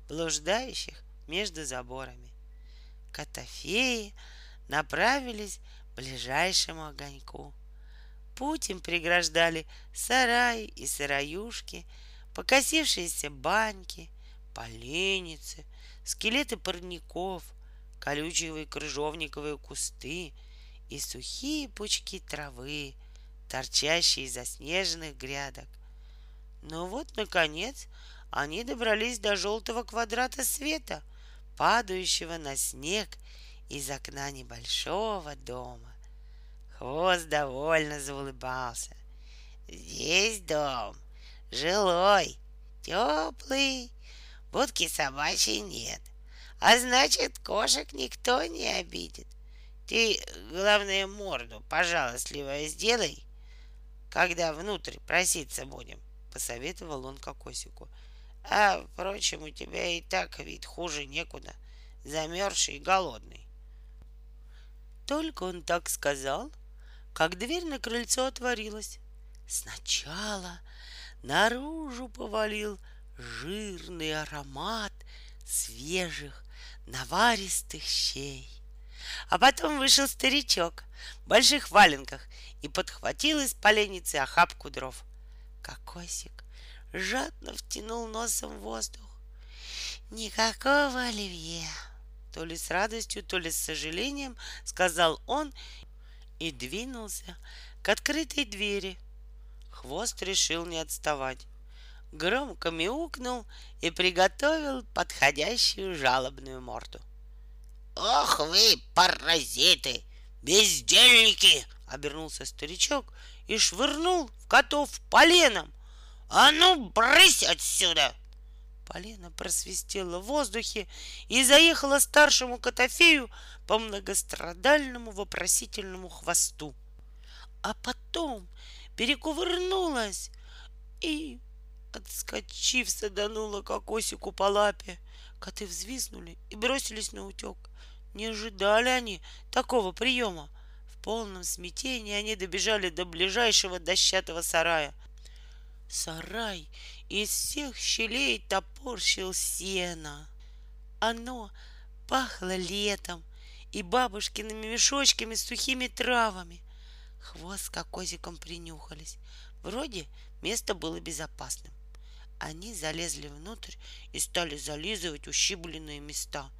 Speaker 1: блуждающих между заборами. Котофеи направились к ближайшему огоньку. Путь им преграждали сараи и сыроюшки, покосившиеся баньки, поленницы, скелеты парников, колючие крыжовниковые кусты и сухие пучки травы, торчащие из заснеженных грядок. Но вот, наконец, они добрались до желтого квадрата света, падающего на снег из окна небольшого дома. Хвост довольно заулыбался. Здесь дом, жилой, теплый, будки собачьей нет. А значит, кошек никто не обидит. Ты, главное, морду пожалостливая сделай, когда внутрь проситься будем, посоветовал он кокосику. А, впрочем, у тебя и так вид хуже некуда, замерзший и голодный. Только он так сказал, как дверь на крыльцо отворилась. Сначала наружу повалил жирный аромат свежих наваристых щей. А потом вышел старичок в больших валенках и подхватил из поленницы охапку дров. Кокосик жадно втянул носом воздух. Никакого оливье. То ли с радостью, то ли с сожалением сказал он и двинулся к открытой двери. Хвост решил не отставать. Громко мяукнул и приготовил подходящую жалобную морду. «Ох вы, паразиты! Бездельники!» — обернулся старичок и швырнул в котов поленом. «А ну, брысь отсюда!» Полено просвистело в воздухе и заехало старшему котофею по многострадальному вопросительному хвосту. А потом перекувырнулась и, отскочив, саданула кокосику по лапе. Коты взвизнули и бросились на утек. Не ожидали они такого приема. В полном смятении они добежали до ближайшего дощатого сарая. Сарай из всех щелей топорщил сено. Оно пахло летом и бабушкиными мешочками с сухими травами. Хвост с кокозиком принюхались. Вроде место было безопасным. Они залезли внутрь и стали зализывать ущибленные места.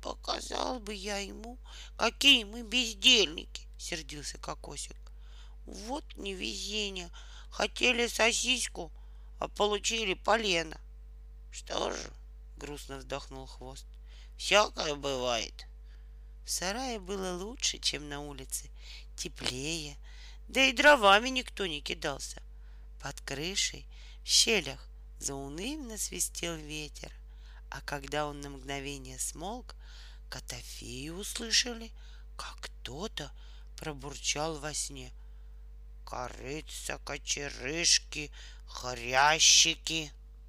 Speaker 1: Показал бы я ему, какие мы бездельники, сердился кокосик. Вот невезение. Хотели сосиску, а получили полено. Что же, грустно вздохнул хвост. Всякое бывает. В сарае было лучше, чем на улице, теплее, да и дровами никто не кидался. Под крышей, в щелях, заунывно свистел ветер, а когда он на мгновение смолк,
Speaker 3: котофеи услышали, как кто-то пробурчал во сне. Корыца, кочерышки, хрящики —